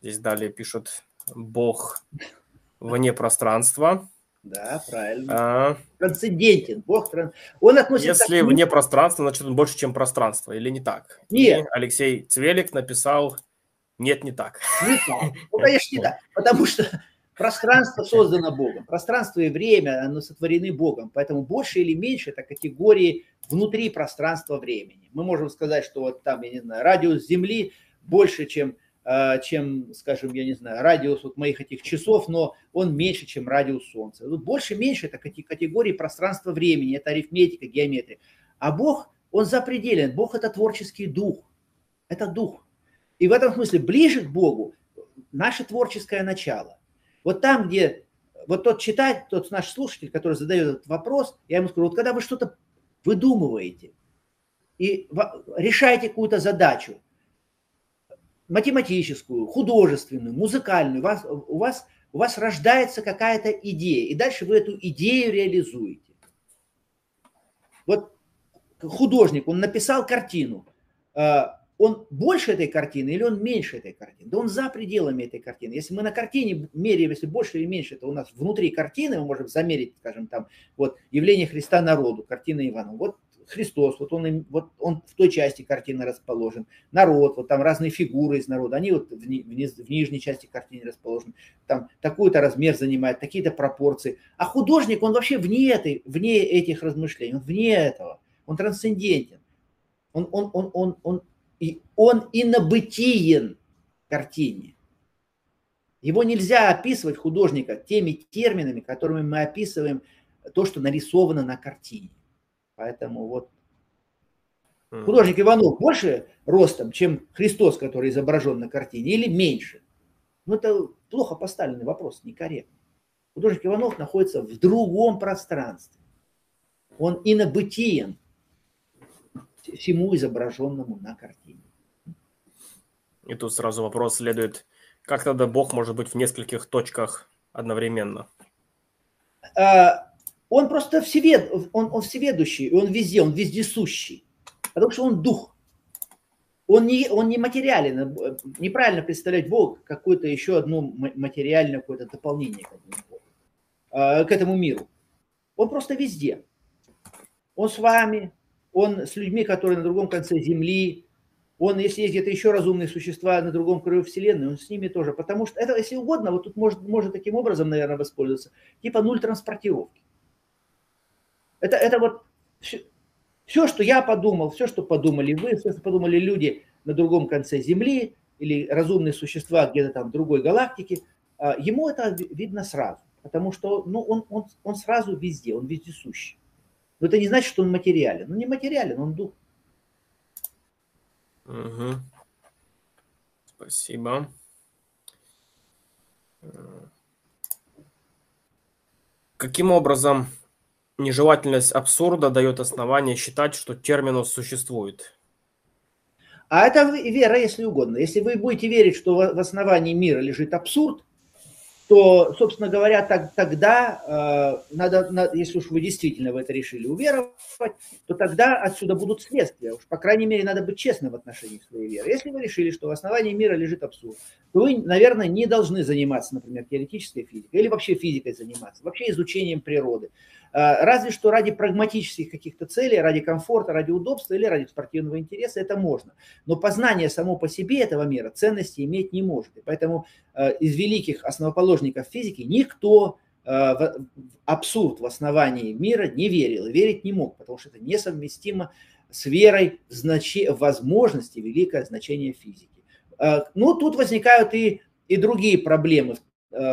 Здесь далее пишут, Бог вне пространства.
Да, правильно. А... Трансцендентен. Бог тран... Он
относится Если к... вне пространства, значит он больше, чем пространство, или не так?
Нет. И
Алексей Цвелик написал «Нет, не так».
Не так. Ну, конечно, не так. Потому что пространство создано Богом. Пространство и время, оно сотворены Богом. Поэтому больше или меньше – это категории внутри пространства времени. Мы можем сказать, что вот там, я не знаю, радиус Земли больше, чем а, чем, скажем, я не знаю, радиус вот моих этих часов, но он меньше, чем радиус Солнца. Тут больше-меньше это категории пространства-времени, это арифметика, геометрия. А Бог, он запределен. Бог – это творческий дух. Это дух. И в этом смысле ближе к Богу наше творческое начало. Вот там, где вот тот читать, тот наш слушатель, который задает этот вопрос, я ему скажу, вот когда вы что-то выдумываете и решаете какую-то задачу, математическую, художественную, музыкальную, у вас, у вас, у вас рождается какая-то идея, и дальше вы эту идею реализуете. Вот художник, он написал картину, а, он больше этой картины или он меньше этой картины? Да он за пределами этой картины. Если мы на картине меряем, если больше или меньше, это у нас внутри картины мы можем замерить, скажем, там, вот, явление Христа народу, картина Ивана. Вот Христос, вот он, вот он в той части картины расположен, народ, вот там разные фигуры из народа, они вот в, ни, в нижней части картины расположены, там такой-то размер занимает, такие-то пропорции. А художник, он вообще вне, этой, вне этих размышлений, он вне этого, он трансцендентен, он, он, он, он, он, и он инобытиен картине. Его нельзя описывать художника теми терминами, которыми мы описываем то, что нарисовано на картине. Поэтому вот художник Иванов больше ростом, чем Христос, который изображен на картине, или меньше? Ну, это плохо поставленный вопрос, некорректно. Художник Иванов находится в другом пространстве. Он инобытиен всему изображенному на картине.
И тут сразу вопрос следует, как тогда Бог может быть в нескольких точках одновременно?
А, он просто всевед, он, он всеведущий, он везде, он вездесущий. Потому что он дух. Он не, он не материален. Неправильно представлять Бог какое-то еще одно материальное какое-то дополнение к этому, а, к этому миру. Он просто везде. Он с вами, он с людьми, которые на другом конце Земли, он, если есть где-то еще разумные существа на другом краю Вселенной, он с ними тоже. Потому что это, если угодно, вот тут может, может таким образом, наверное, воспользоваться, типа нуль транспортировки. Это, это вот все, все, что я подумал, все, что подумали вы, все, что подумали люди на другом конце Земли или разумные существа где-то там в другой галактике, а, ему это видно сразу, потому что ну, он, он, он сразу везде, он вездесущий. Но это не значит, что он материален. Он не материален, он дух.
Угу. Спасибо. Каким образом Нежелательность абсурда дает основание считать, что терминус существует.
А это вера, если угодно. Если вы будете верить, что в основании мира лежит абсурд, то, собственно говоря, так, тогда э, надо, надо, если уж вы действительно в это решили уверовать, то тогда отсюда будут следствия. Уж, по крайней мере, надо быть честным в отношении своей веры. Если вы решили, что в основании мира лежит абсурд, то вы, наверное, не должны заниматься, например, теоретической физикой или вообще физикой заниматься, вообще изучением природы. Э, разве что ради прагматических каких-то целей, ради комфорта, ради удобства или ради спортивного интереса это можно. Но познание само по себе этого мира ценности иметь не может. И поэтому э, из великих основоположников физики никто э, в абсурд в основании мира не верил верить не мог, потому что это несовместимо с верой в, значи... возможности великое значение физики. Ну, тут возникают и, и другие проблемы,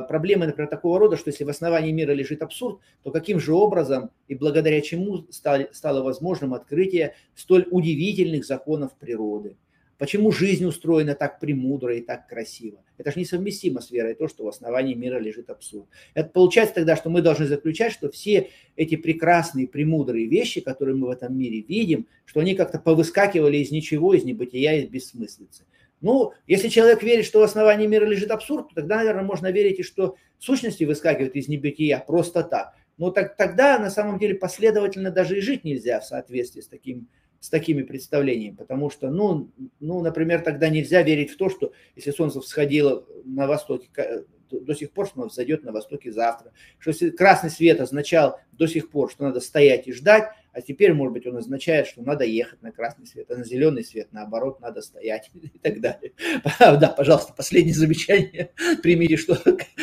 проблемы, например, такого рода, что если в основании мира лежит абсурд, то каким же образом и благодаря чему стало возможным открытие столь удивительных законов природы? Почему жизнь устроена так премудро и так красиво? Это же несовместимо с верой то, что в основании мира лежит абсурд. Это получается тогда, что мы должны заключать, что все эти прекрасные, премудрые вещи, которые мы в этом мире видим, что они как-то повыскакивали из ничего, из небытия, из бессмыслицы. Ну, если человек верит, что в основании мира лежит абсурд, то тогда, наверное, можно верить и что сущности выскакивают из небытия просто так. Но так, тогда на самом деле последовательно даже и жить нельзя в соответствии с, таким, с такими представлениями. Потому что, ну, ну, например, тогда нельзя верить в то, что если солнце всходило на востоке, то до сих пор, что он взойдет на востоке завтра. Что красный свет означал до сих пор, что надо стоять и ждать, а теперь, может быть, он означает, что надо ехать на красный свет, а на зеленый свет, наоборот, надо стоять *laughs* и так далее. *laughs* Да, пожалуйста, последнее замечание. *laughs* Примите, что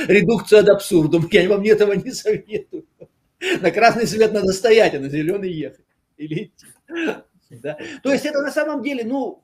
редукция до абсурдум. Я вам этого не советую. На красный свет надо стоять, а на зеленый ехать. Или идти. Да? То есть это на самом деле, ну,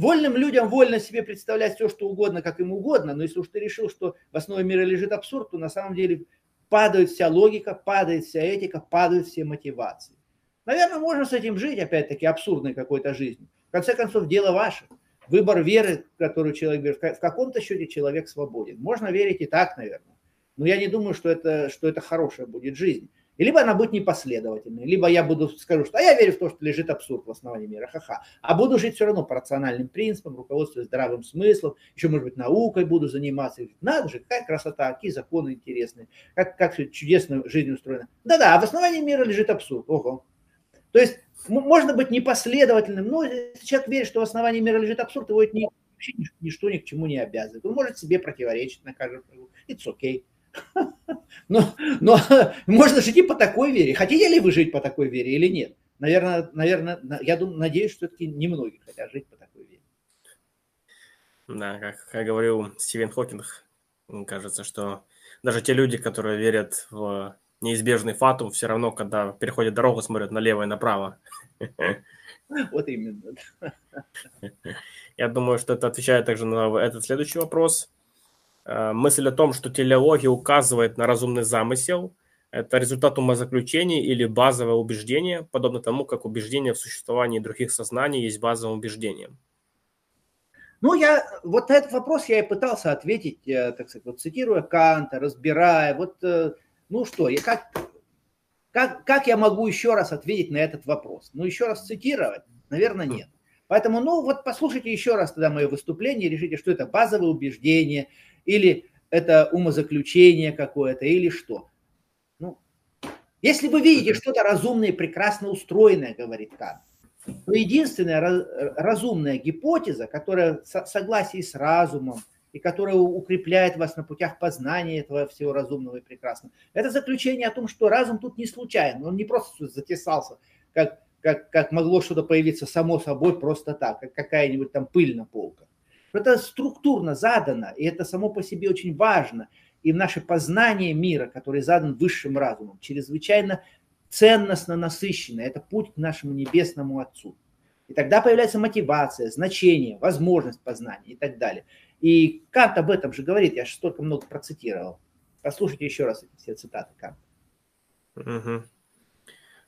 вольным людям вольно себе представлять все, что угодно, как им угодно, но если уж ты решил, что в основе мира лежит абсурд, то на самом деле падает вся логика, падает вся этика, падают все мотивации. Наверное, можно с этим жить, опять-таки, абсурдной какой-то жизнью. В конце концов, дело ваше. Выбор веры, которую человек берет, в каком-то счете человек свободен. Можно верить и так, наверное. Но я не думаю, что это, что это хорошая будет жизнь. И либо она будет непоследовательной, либо я буду скажу, что а я верю в то, что лежит абсурд в основании мира, ха-ха. А буду жить все равно по рациональным принципам, руководствуясь здравым смыслом, еще, может быть, наукой буду заниматься. Надо же, какая красота, какие законы интересные, как, как все чудесно жизнь устроена. Да-да, а в основании мира лежит абсурд. Ого. То есть можно быть непоследовательным, но если человек верит, что в основании мира лежит абсурд, его это не, вообще ничто ни к чему не обязывает. Он может себе противоречить на каждом шагу. It's okay. Но, но *laughs* можно жить и по такой вере. Хотите ли вы жить по такой вере или нет? Наверное, наверное я думаю, надеюсь, что все-таки немногие хотят жить по такой вере.
Да, как, как говорил Стивен Хокинг, кажется, что даже те люди, которые верят в неизбежный фатум, все равно, когда переходят дорогу, смотрят налево и направо. *laughs*
Вот именно. *laughs*
Я думаю, что это отвечает также на этот следующий вопрос. Э, мысль о том, что телеология указывает на разумный замысел, это результат умозаключений или базовое убеждение, подобно тому, как убеждение в существовании других сознаний есть базовым убеждением.
Ну, я вот на этот вопрос я и пытался ответить, э, так сказать, вот цитируя Канта, разбирая, вот, э, ну что, я как, как, как я могу еще раз ответить на этот вопрос? Ну, еще раз цитировать? Наверное, нет. Поэтому, ну, вот послушайте еще раз тогда мое выступление, решите, что это базовое убеждение, или это умозаключение какое-то, или что. Ну, если вы видите что-то разумное, прекрасно устроенное, говорит Кант, то единственная разумная гипотеза, которая в согласии с разумом и которая укрепляет вас на путях познания этого всего разумного и прекрасного, это заключение о том, что разум тут не случайно, он не просто затесался, как, как, как могло что-то появиться само собой просто так, как какая-нибудь там пыль на полках. Это структурно задано, и это само по себе очень важно. И наше познание мира, который задан высшим разумом, чрезвычайно ценностно насыщенно. Это путь к нашему небесному Отцу. И тогда появляется мотивация, значение, возможность познания и так далее. И Кант об этом же говорит, я же столько много процитировал. Послушайте еще раз эти все цитаты Канта.
Угу.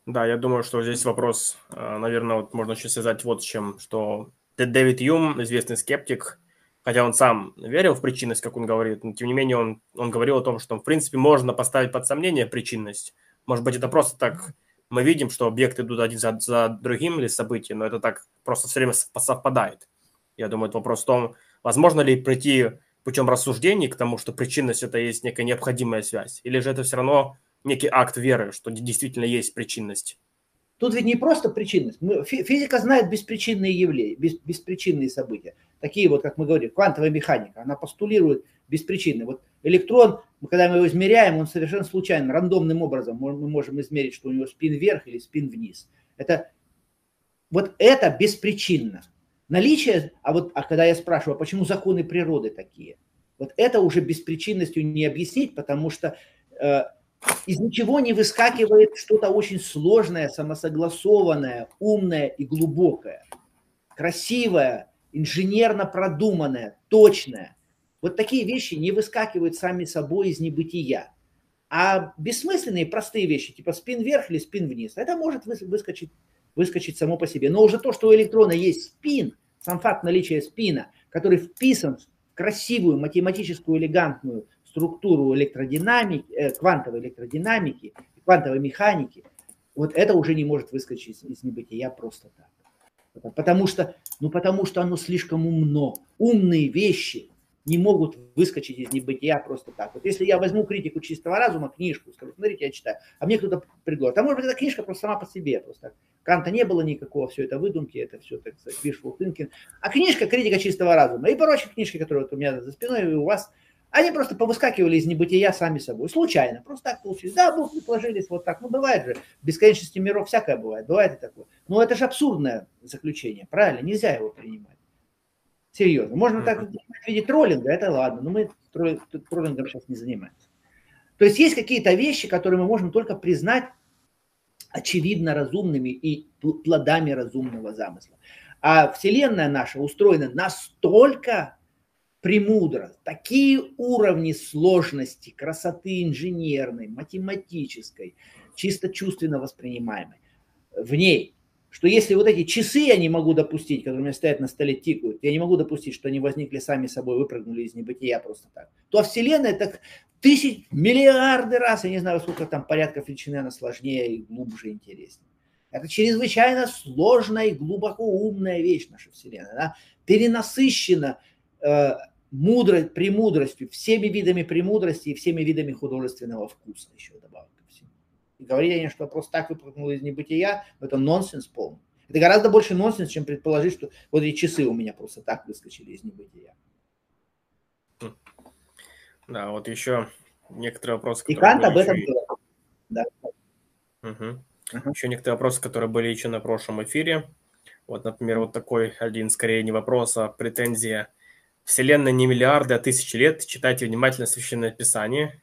Да, я думаю, что здесь вопрос, а, наверное, вот можно еще связать вот с чем, что Дэвид Юм, известный скептик, хотя он сам верил в причинность, как он говорит, но тем не менее он, он говорил о том, что в принципе можно поставить под сомнение причинность. Может быть, это просто так мы видим, что объекты идут один за, за другим или события, но это так просто все время совпадает. Я думаю, это вопрос в том, возможно ли прийти путем рассуждений к тому, что причинность это есть некая необходимая связь, или же это все равно некий акт веры, что действительно есть причинность.
Тут ведь не просто причинность. Физика знает беспричинные явления, беспричинные события. Такие вот, как мы говорим, квантовая механика, она постулирует беспричинные. Вот электрон, когда мы его измеряем, он совершенно случайно, рандомным образом мы можем измерить, что у него спин вверх или спин вниз. Это, вот это беспричинно. Наличие, а вот а когда я спрашиваю, а почему законы природы такие, вот это уже беспричинностью не объяснить, потому что э, из ничего не выскакивает что-то очень сложное, самосогласованное, умное и глубокое, красивое, инженерно продуманное, точное. Вот такие вещи не выскакивают сами собой из небытия. А бессмысленные простые вещи, типа спин вверх или спин вниз, это может выскочить, выскочить само по себе. Но уже то, что у электрона есть спин, сам факт наличия спина, который вписан в красивую математическую элегантную структуру электродинамики, э, квантовой электродинамики, квантовой механики, вот это уже не может выскочить из небытия просто так. Потому что, ну потому что оно слишком умно. Умные вещи не могут выскочить из небытия просто так. Вот если я возьму критику чистого разума, книжку, скажу, смотрите, я читаю, а мне кто-то предложит. А может быть, эта книжка просто сама по себе. Просто Канта не было никакого, все это выдумки, это все, так сказать, wishful thinking. А книжка критика чистого разума и прочие книжки, которые вот у меня за спиной и у вас – Они просто повыскакивали из небытия сами собой, случайно, просто так получилось. Да, Бог сложились вот так. Ну, бывает же, в бесконечности миров всякое бывает, бывает и такое. Но это же абсурдное заключение, правильно? Нельзя его принимать. Серьезно. Можно так видеть троллинга, это ладно, но мы троллингом сейчас не занимаемся. То есть есть какие-то вещи, которые мы можем только признать очевидно разумными и плодами разумного замысла. А Вселенная наша устроена настолько премудро, такие уровни сложности, красоты инженерной, математической, чисто чувственно воспринимаемой в ней, что если вот эти часы я не могу допустить, которые у меня стоят на столе, тикают, я не могу допустить, что они возникли сами собой, выпрыгнули из небытия просто так, то Вселенная так тысяч, миллиарды раз, я не знаю, сколько там порядков величины, она сложнее и глубже интереснее. Это чрезвычайно сложная и глубоко умная вещь наша Вселенная. Она перенасыщена э, мудрой, премудростью, всеми видами премудрости и всеми видами художественного вкуса еще добавок ко всему. И говорить они, что просто так выпрыгнуло из небытия, это нонсенс полный. Это гораздо больше нонсенс, чем предположить, что вот эти часы у меня просто так выскочили из небытия.
Да, вот еще некоторые вопросы.
И Кант об этом говорит. Да.
Угу. Uh-huh. Еще некоторые вопросы, которые были еще на прошлом эфире. Вот, например, вот такой один, скорее, не вопрос, а претензия. Вселенная не миллиарды, а тысячи лет. Читайте внимательно Священное Писание.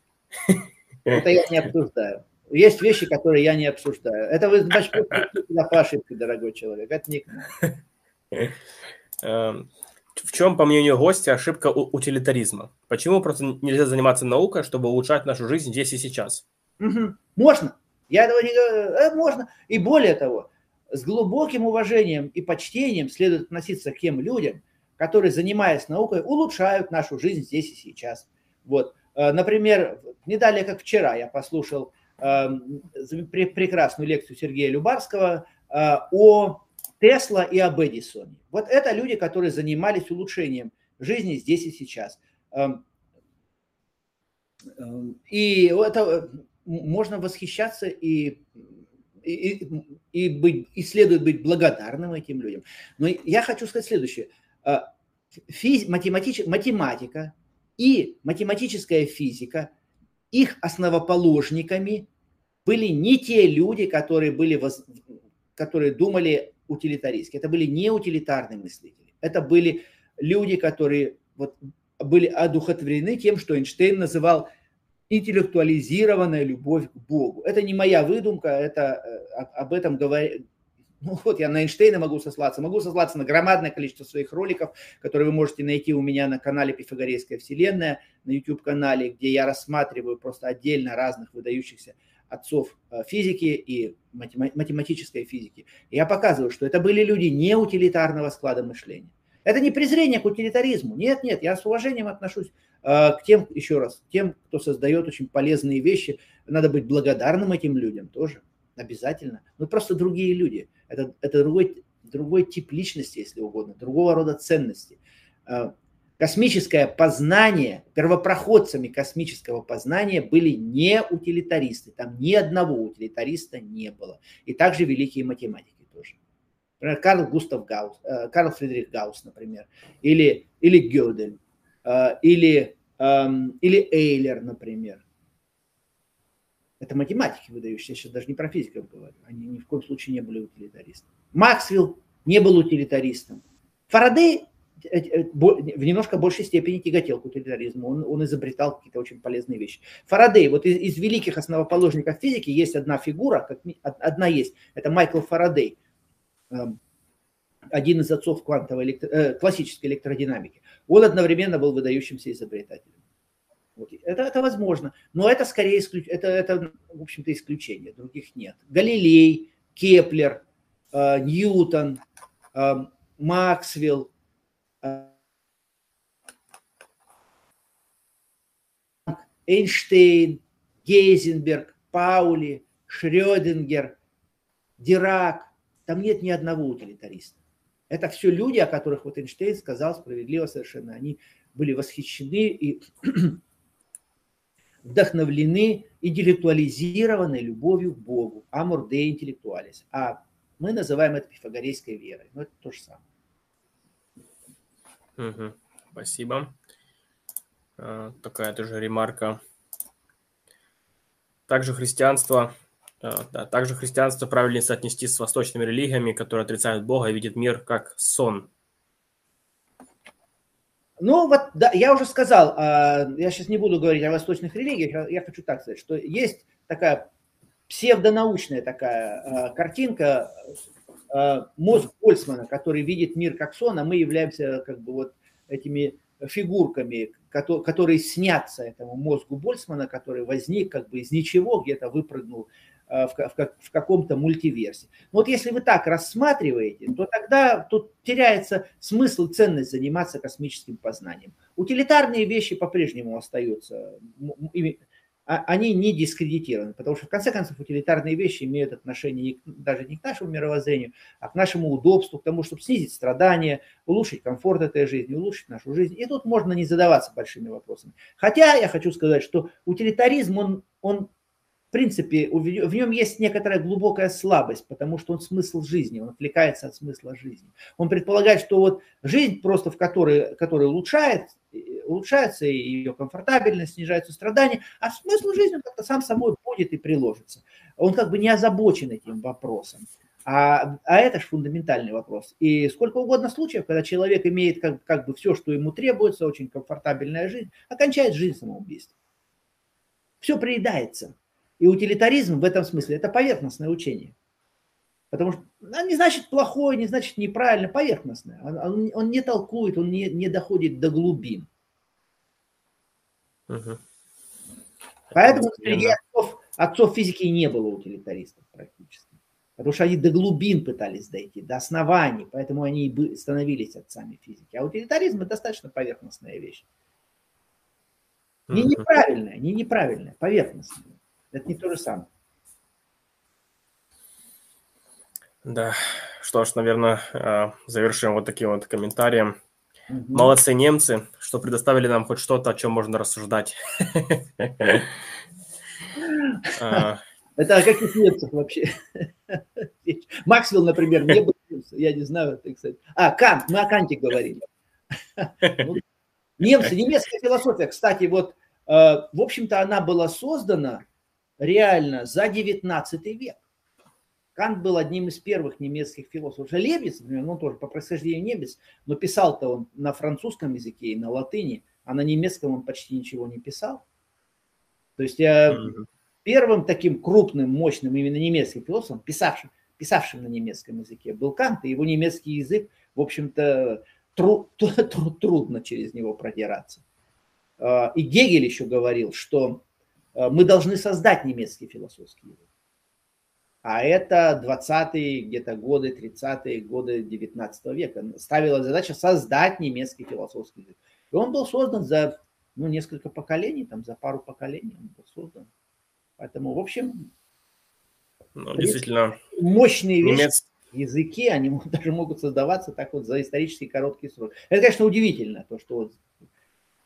Это я не обсуждаю. Есть вещи, которые я не обсуждаю. Это вы, значит, по ошибке, дорогой человек. Это не
эм, В чем, по мнению гостя, ошибка утилитаризма? Почему просто нельзя заниматься наукой, чтобы улучшать нашу жизнь здесь и сейчас?
Угу. Можно. Я этого не говорю. Э, можно. И более того, с глубоким уважением и почтением следует относиться к тем людям, которые, занимаясь наукой, улучшают нашу жизнь здесь и сейчас. Вот. Э, например, не далее, как вчера, я послушал э, прекрасную лекцию Сергея Любарского э, о Тесла и об Эдисоне. Вот это люди, которые занимались улучшением жизни здесь и сейчас. Эм, эм, и это можно восхищаться и, и, и, быть, и следует быть благодарным этим людям. Но я хочу сказать следующее. А, физ, математич, математика и математическая физика, их основоположниками были не те люди, которые, были которые думали утилитаристски. Это были не утилитарные мыслители. Это были люди, которые вот, были одухотворены тем, что Эйнштейн называл интеллектуализированная любовь к Богу. Это не моя выдумка, это э, об этом говорит. Ну вот я на Эйнштейна могу сослаться, могу сослаться на громадное количество своих роликов, которые вы можете найти у меня на канале Пифагорейская вселенная, на YouTube-канале, где я рассматриваю просто отдельно разных выдающихся отцов э, физики и математической физики. Я показываю, что это были люди не утилитарного склада мышления. Это не презрение к утилитаризму. Нет, нет, я с уважением отношусь э, к тем, еще раз, тем, кто создает очень полезные вещи. Надо быть благодарным этим людям тоже, обязательно. Но просто другие люди. Это, это другой, другой тип личности, если угодно, другого рода ценности. Э, космическое познание, первопроходцами космического познания были не утилитаристы. Там ни одного утилитариста не было. И также великие математики. Например, Карл Густав Гаус, э, Карл Фридрих Гаус, например, или, или Гёдель, э, или, эм, или Эйлер, например. Это математики выдающиеся, сейчас даже не про физиков говорю. Они ни в коем случае не были утилитаристами. Максвелл не был утилитаристом. Фарадей э, в немножко большей степени тяготел к утилитаризму. Он, он изобретал какие-то очень полезные вещи. Фарадей, вот из, из великих основоположников физики есть одна фигура, как, одна есть, это Майкл Фарадей – Эм, один из отцов квантовой электро... э, классической электродинамики, он одновременно был выдающимся изобретателем. Вот. Это, это возможно, но это скорее исключ... это, это, в общем-то, исключение, других нет. Галилей, Кеплер, э, Ньютон, э, Максвелл, э, Эйнштейн, Гейзенберг, Паули, Шрёдингер, Дирак, там нет ни одного утилитариста. Это все люди, о которых вот Эйнштейн сказал справедливо совершенно. Они были восхищены и вдохновлены интеллектуализированной любовью к Богу. Амор де интеллектуалис. А мы называем это пифагорейской верой. Но это то же самое.
Угу. Спасибо. А, такая тоже ремарка. Также христианство, а, да, также христианство правильнее соотнести с восточными религиями, которые отрицают Бога и видят мир как сон.
Ну вот, да, я уже сказал, а, я сейчас не буду говорить о восточных религиях, я хочу так сказать, что есть такая псевдонаучная такая картинка, мозг Больцмана, который видит мир как сон, а мы являемся как бы вот этими фигурками, которые снятся этому мозгу Больцмана, который возник как бы из ничего, где-то выпрыгнул в, в, в каком-то мультиверсе. Но вот если вы так рассматриваете, то тогда тут теряется смысл ценность заниматься космическим познанием. Утилитарные вещи по-прежнему остаются, а, они не дискредитированы, потому что в конце концов утилитарные вещи имеют отношение даже не к нашему мировоззрению, а к нашему удобству, к тому, чтобы снизить страдания, улучшить комфорт этой жизни, улучшить нашу жизнь. И тут можно не задаваться большими вопросами. Хотя я хочу сказать, что утилитаризм, он, он в принципе, в нем есть некоторая глубокая слабость, потому что он смысл жизни, он отвлекается от смысла жизни. Он предполагает, что вот жизнь просто в которой, которая улучшает, улучшается и ее комфортабельность, снижаются страдания, а смысл жизни он как-то сам собой будет и приложится. Он как бы не озабочен этим вопросом. А, а это же фундаментальный вопрос. И сколько угодно случаев, когда человек имеет как, как бы все, что ему требуется, очень комфортабельная жизнь, окончает жизнь самоубийством. Все приедается. И утилитаризм в этом смысле – это поверхностное учение. Потому что он не значит плохое, не значит неправильно, поверхностное. Он, он, он не толкует, он не, не доходит до глубин. Угу. Поэтому среди отцов, отцов физики не было утилитаристов практически. Потому что они до глубин пытались дойти, до оснований, поэтому они и становились отцами физики. А утилитаризм – это достаточно поверхностная вещь. Не неправильная, не неправильная, поверхностная. Это не то же самое.
Да, что ж, наверное, а, завершим вот таким вот комментарием. Угу. Молодцы немцы, что предоставили нам хоть что-то, о чем можно рассуждать.
А. *laughs* Это о каких немцах вообще? Максвелл, например, не был я не знаю, так сказать. А, Кант, мы о Канте говорили. *laughs* Ну, немцы, немецкая философия, кстати, вот, э, в общем-то, она была создана реально за 19 век. Кант был одним из первых немецких философов. Лебец, например, ну тоже по происхождению немец, но писал-то он на французском языке и на латыни, а на немецком он почти ничего не писал. То есть я первым таким крупным, мощным именно немецким философом, писавшим, писавшим на немецком языке, был Кант, и его немецкий язык, в общем-то, тру, *laughs* тру, трудно через него продираться. А, и Гегель еще говорил, что Э, мы должны создать немецкий философский язык. А это 20-е где-то годы, 30-е годы 19 века. Ставила задача создать немецкий философский язык. И он был создан за ну, несколько поколений, там, за пару поколений он был создан. Поэтому, в общем,
ну, действительно
мощные вещи, немец... языки, они *laughs* даже могут создаваться так вот за исторически короткий срок. Это, конечно, удивительно, то, что вот Э,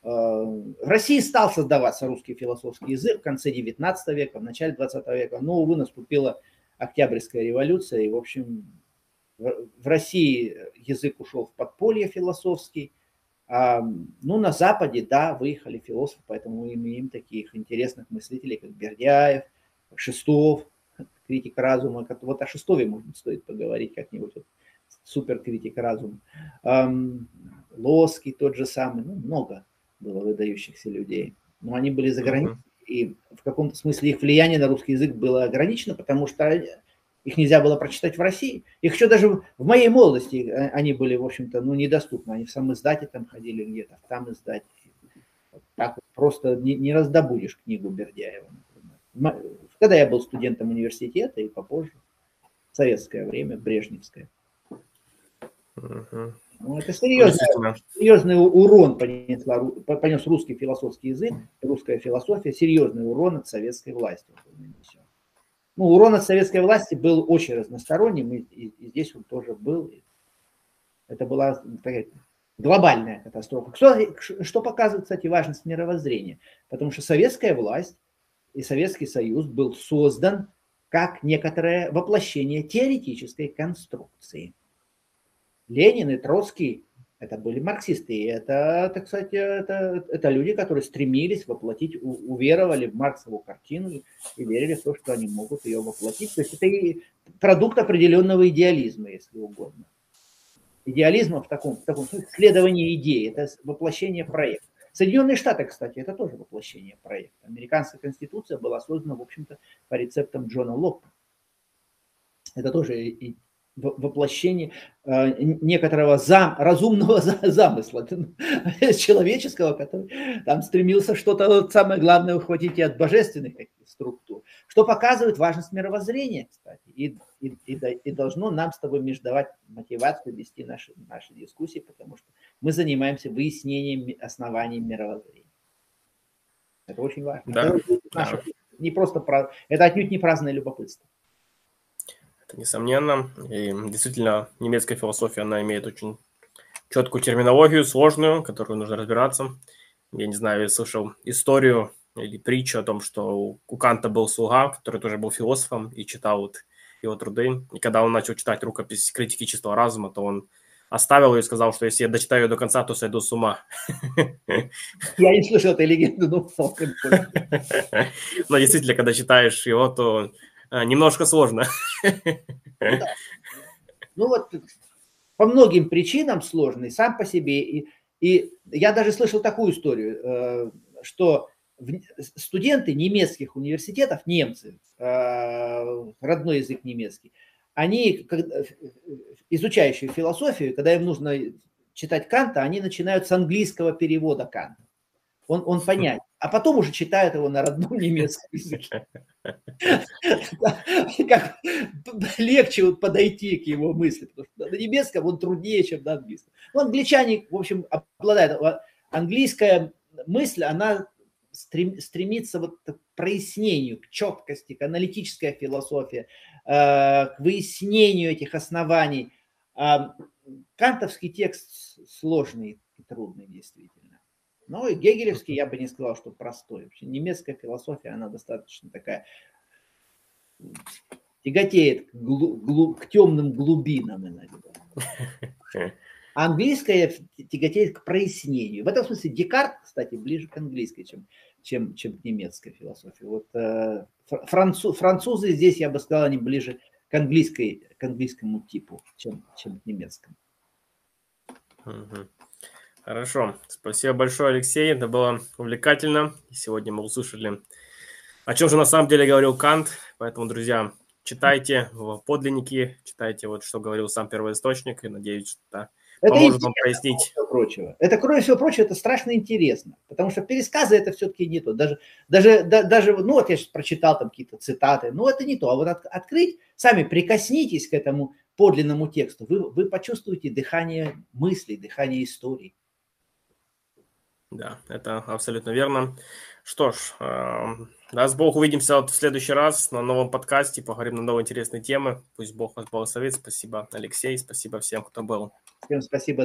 в России стал создаваться русский философский язык в конце 19 века, в начале 20 века, но, увы, наступила Октябрьская революция, и, в общем, в России язык ушел в подполье философский, а, ну, на Западе, да, выехали философы, поэтому мы имеем таких интересных мыслителей, как Бердяев, Шестов, *laughs* критик разума. Вот о Шестове, может стоит поговорить как-нибудь, вот, суперкритик разума. Лоский тот же самый, ну, много было выдающихся людей. Но они были за границей, uh-huh. и в каком-то смысле их влияние на русский язык было ограничено, потому что их нельзя было прочитать в России. Их еще даже в моей молодости э, они были, в общем-то, ну, недоступны. Они в самом издате там ходили где-то, там издать. Вот так вот просто не, не раздобудешь книгу Бердяева. Например. Когда я был студентом университета и попозже, в советское время, брежневское. Uh-huh. Ну, это серьезный, серьезный урон понесла, понес русский философский язык, русская философия, серьезный урон от советской власти. Ну, урон от советской власти был очень разносторонним, и, и, и здесь он тоже был. Это была такая глобальная катастрофа. Что, что показывает, кстати, важность мировоззрения? Потому что советская власть и Советский Союз был создан как некоторое воплощение теоретической конструкции – Ленин и Троцкий Это были марксисты. И это, так сказать, это, это люди, которые стремились воплотить, уверовали в Марксову картину и верили в то, что они могут ее воплотить. То есть это и продукт определенного идеализма, если угодно. Идеализма в таком, в таком смысле, следование идеи, это воплощение проекта. Соединенные Штаты, кстати, это тоже воплощение проекта. Американская конституция была создана, в общем-то, по рецептам Джона Локка. Это тоже воплощение э, некоторого зам, разумного *laughs* замысла *laughs* человеческого, который там стремился что-то самое главное ухватить и от божественных структур, что показывает важность мировоззрения, кстати, и, и, и, и должно нам с тобой междавать мотивацию вести наши, наши дискуссии, потому что мы занимаемся выяснением оснований мировоззрения. Это очень важно.
Да.
Это наше, да. не просто про, это отнюдь не праздное любопытство
несомненно. И действительно, немецкая философия, она имеет очень четкую терминологию, сложную, которую нужно разбираться. Я не знаю, я слышал историю или притчу о том, что у Канта был слуга, который тоже был философом и читал вот его труды. И когда он начал читать рукопись критики чистого разума, то он оставил ее и сказал, что если я дочитаю ее до конца, то сойду с ума.
Я не слышал этой легенды, но *laughs* *laughs*
Но действительно, когда читаешь его, то а, немножко сложно.
Ну, ну вот по многим причинам сложный сам по себе. И, и я даже слышал такую историю, э, что студенты немецких университетов, немцы, э, родной язык немецкий, они, изучающие философию, когда им нужно читать Канта, они начинают с английского перевода Канта. Он, он понятен. А потом уже читают его на родном немецком языке. Как легче подойти к его мысли, потому что на немецком он труднее, чем на английском. Ну, англичане, в общем, обладают. Английская мысль, она стремится вот к прояснению, к четкости, к аналитической философии, э, к выяснению этих оснований. А кантовский текст сложный и трудный, действительно. Ну и гегелевский я бы не сказал, что простой. Вообще немецкая философия, она достаточно такая тяготеет к, глу, глу, к темным глубинам иногда. А *laughs* английская тяготеет к прояснению. В этом смысле Декарт, кстати, ближе к английской, чем, чем, чем к немецкой философии. Вот э, француз, французы здесь, я бы сказал, они ближе к, английской, к английскому типу, чем, чем к немецкому.
Хорошо. Спасибо большое, Алексей. Это было увлекательно. Сегодня мы услышали, о чем же на самом деле говорил Кант. Поэтому, друзья, читайте в подлинники, читайте вот, что говорил сам первоисточник, и надеюсь, что это поможет вам прояснить.
Прочего. Это, кроме всего прочего, это страшно интересно, потому что пересказы это все-таки не то. Даже, даже, да, даже, ну вот я сейчас прочитал там какие-то цитаты, но это не то. А вот от, открыть, сами прикоснитесь к этому подлинному тексту, вы, вы почувствуете дыхание мыслей, дыхание истории.
Да, это абсолютно верно. Что ж, э, даст Бог, увидимся вот в следующий раз на новом подкасте, поговорим на новые интересные темы. Пусть Бог вас благословит. Спасибо, Алексей, спасибо всем, кто был.
Всем спасибо.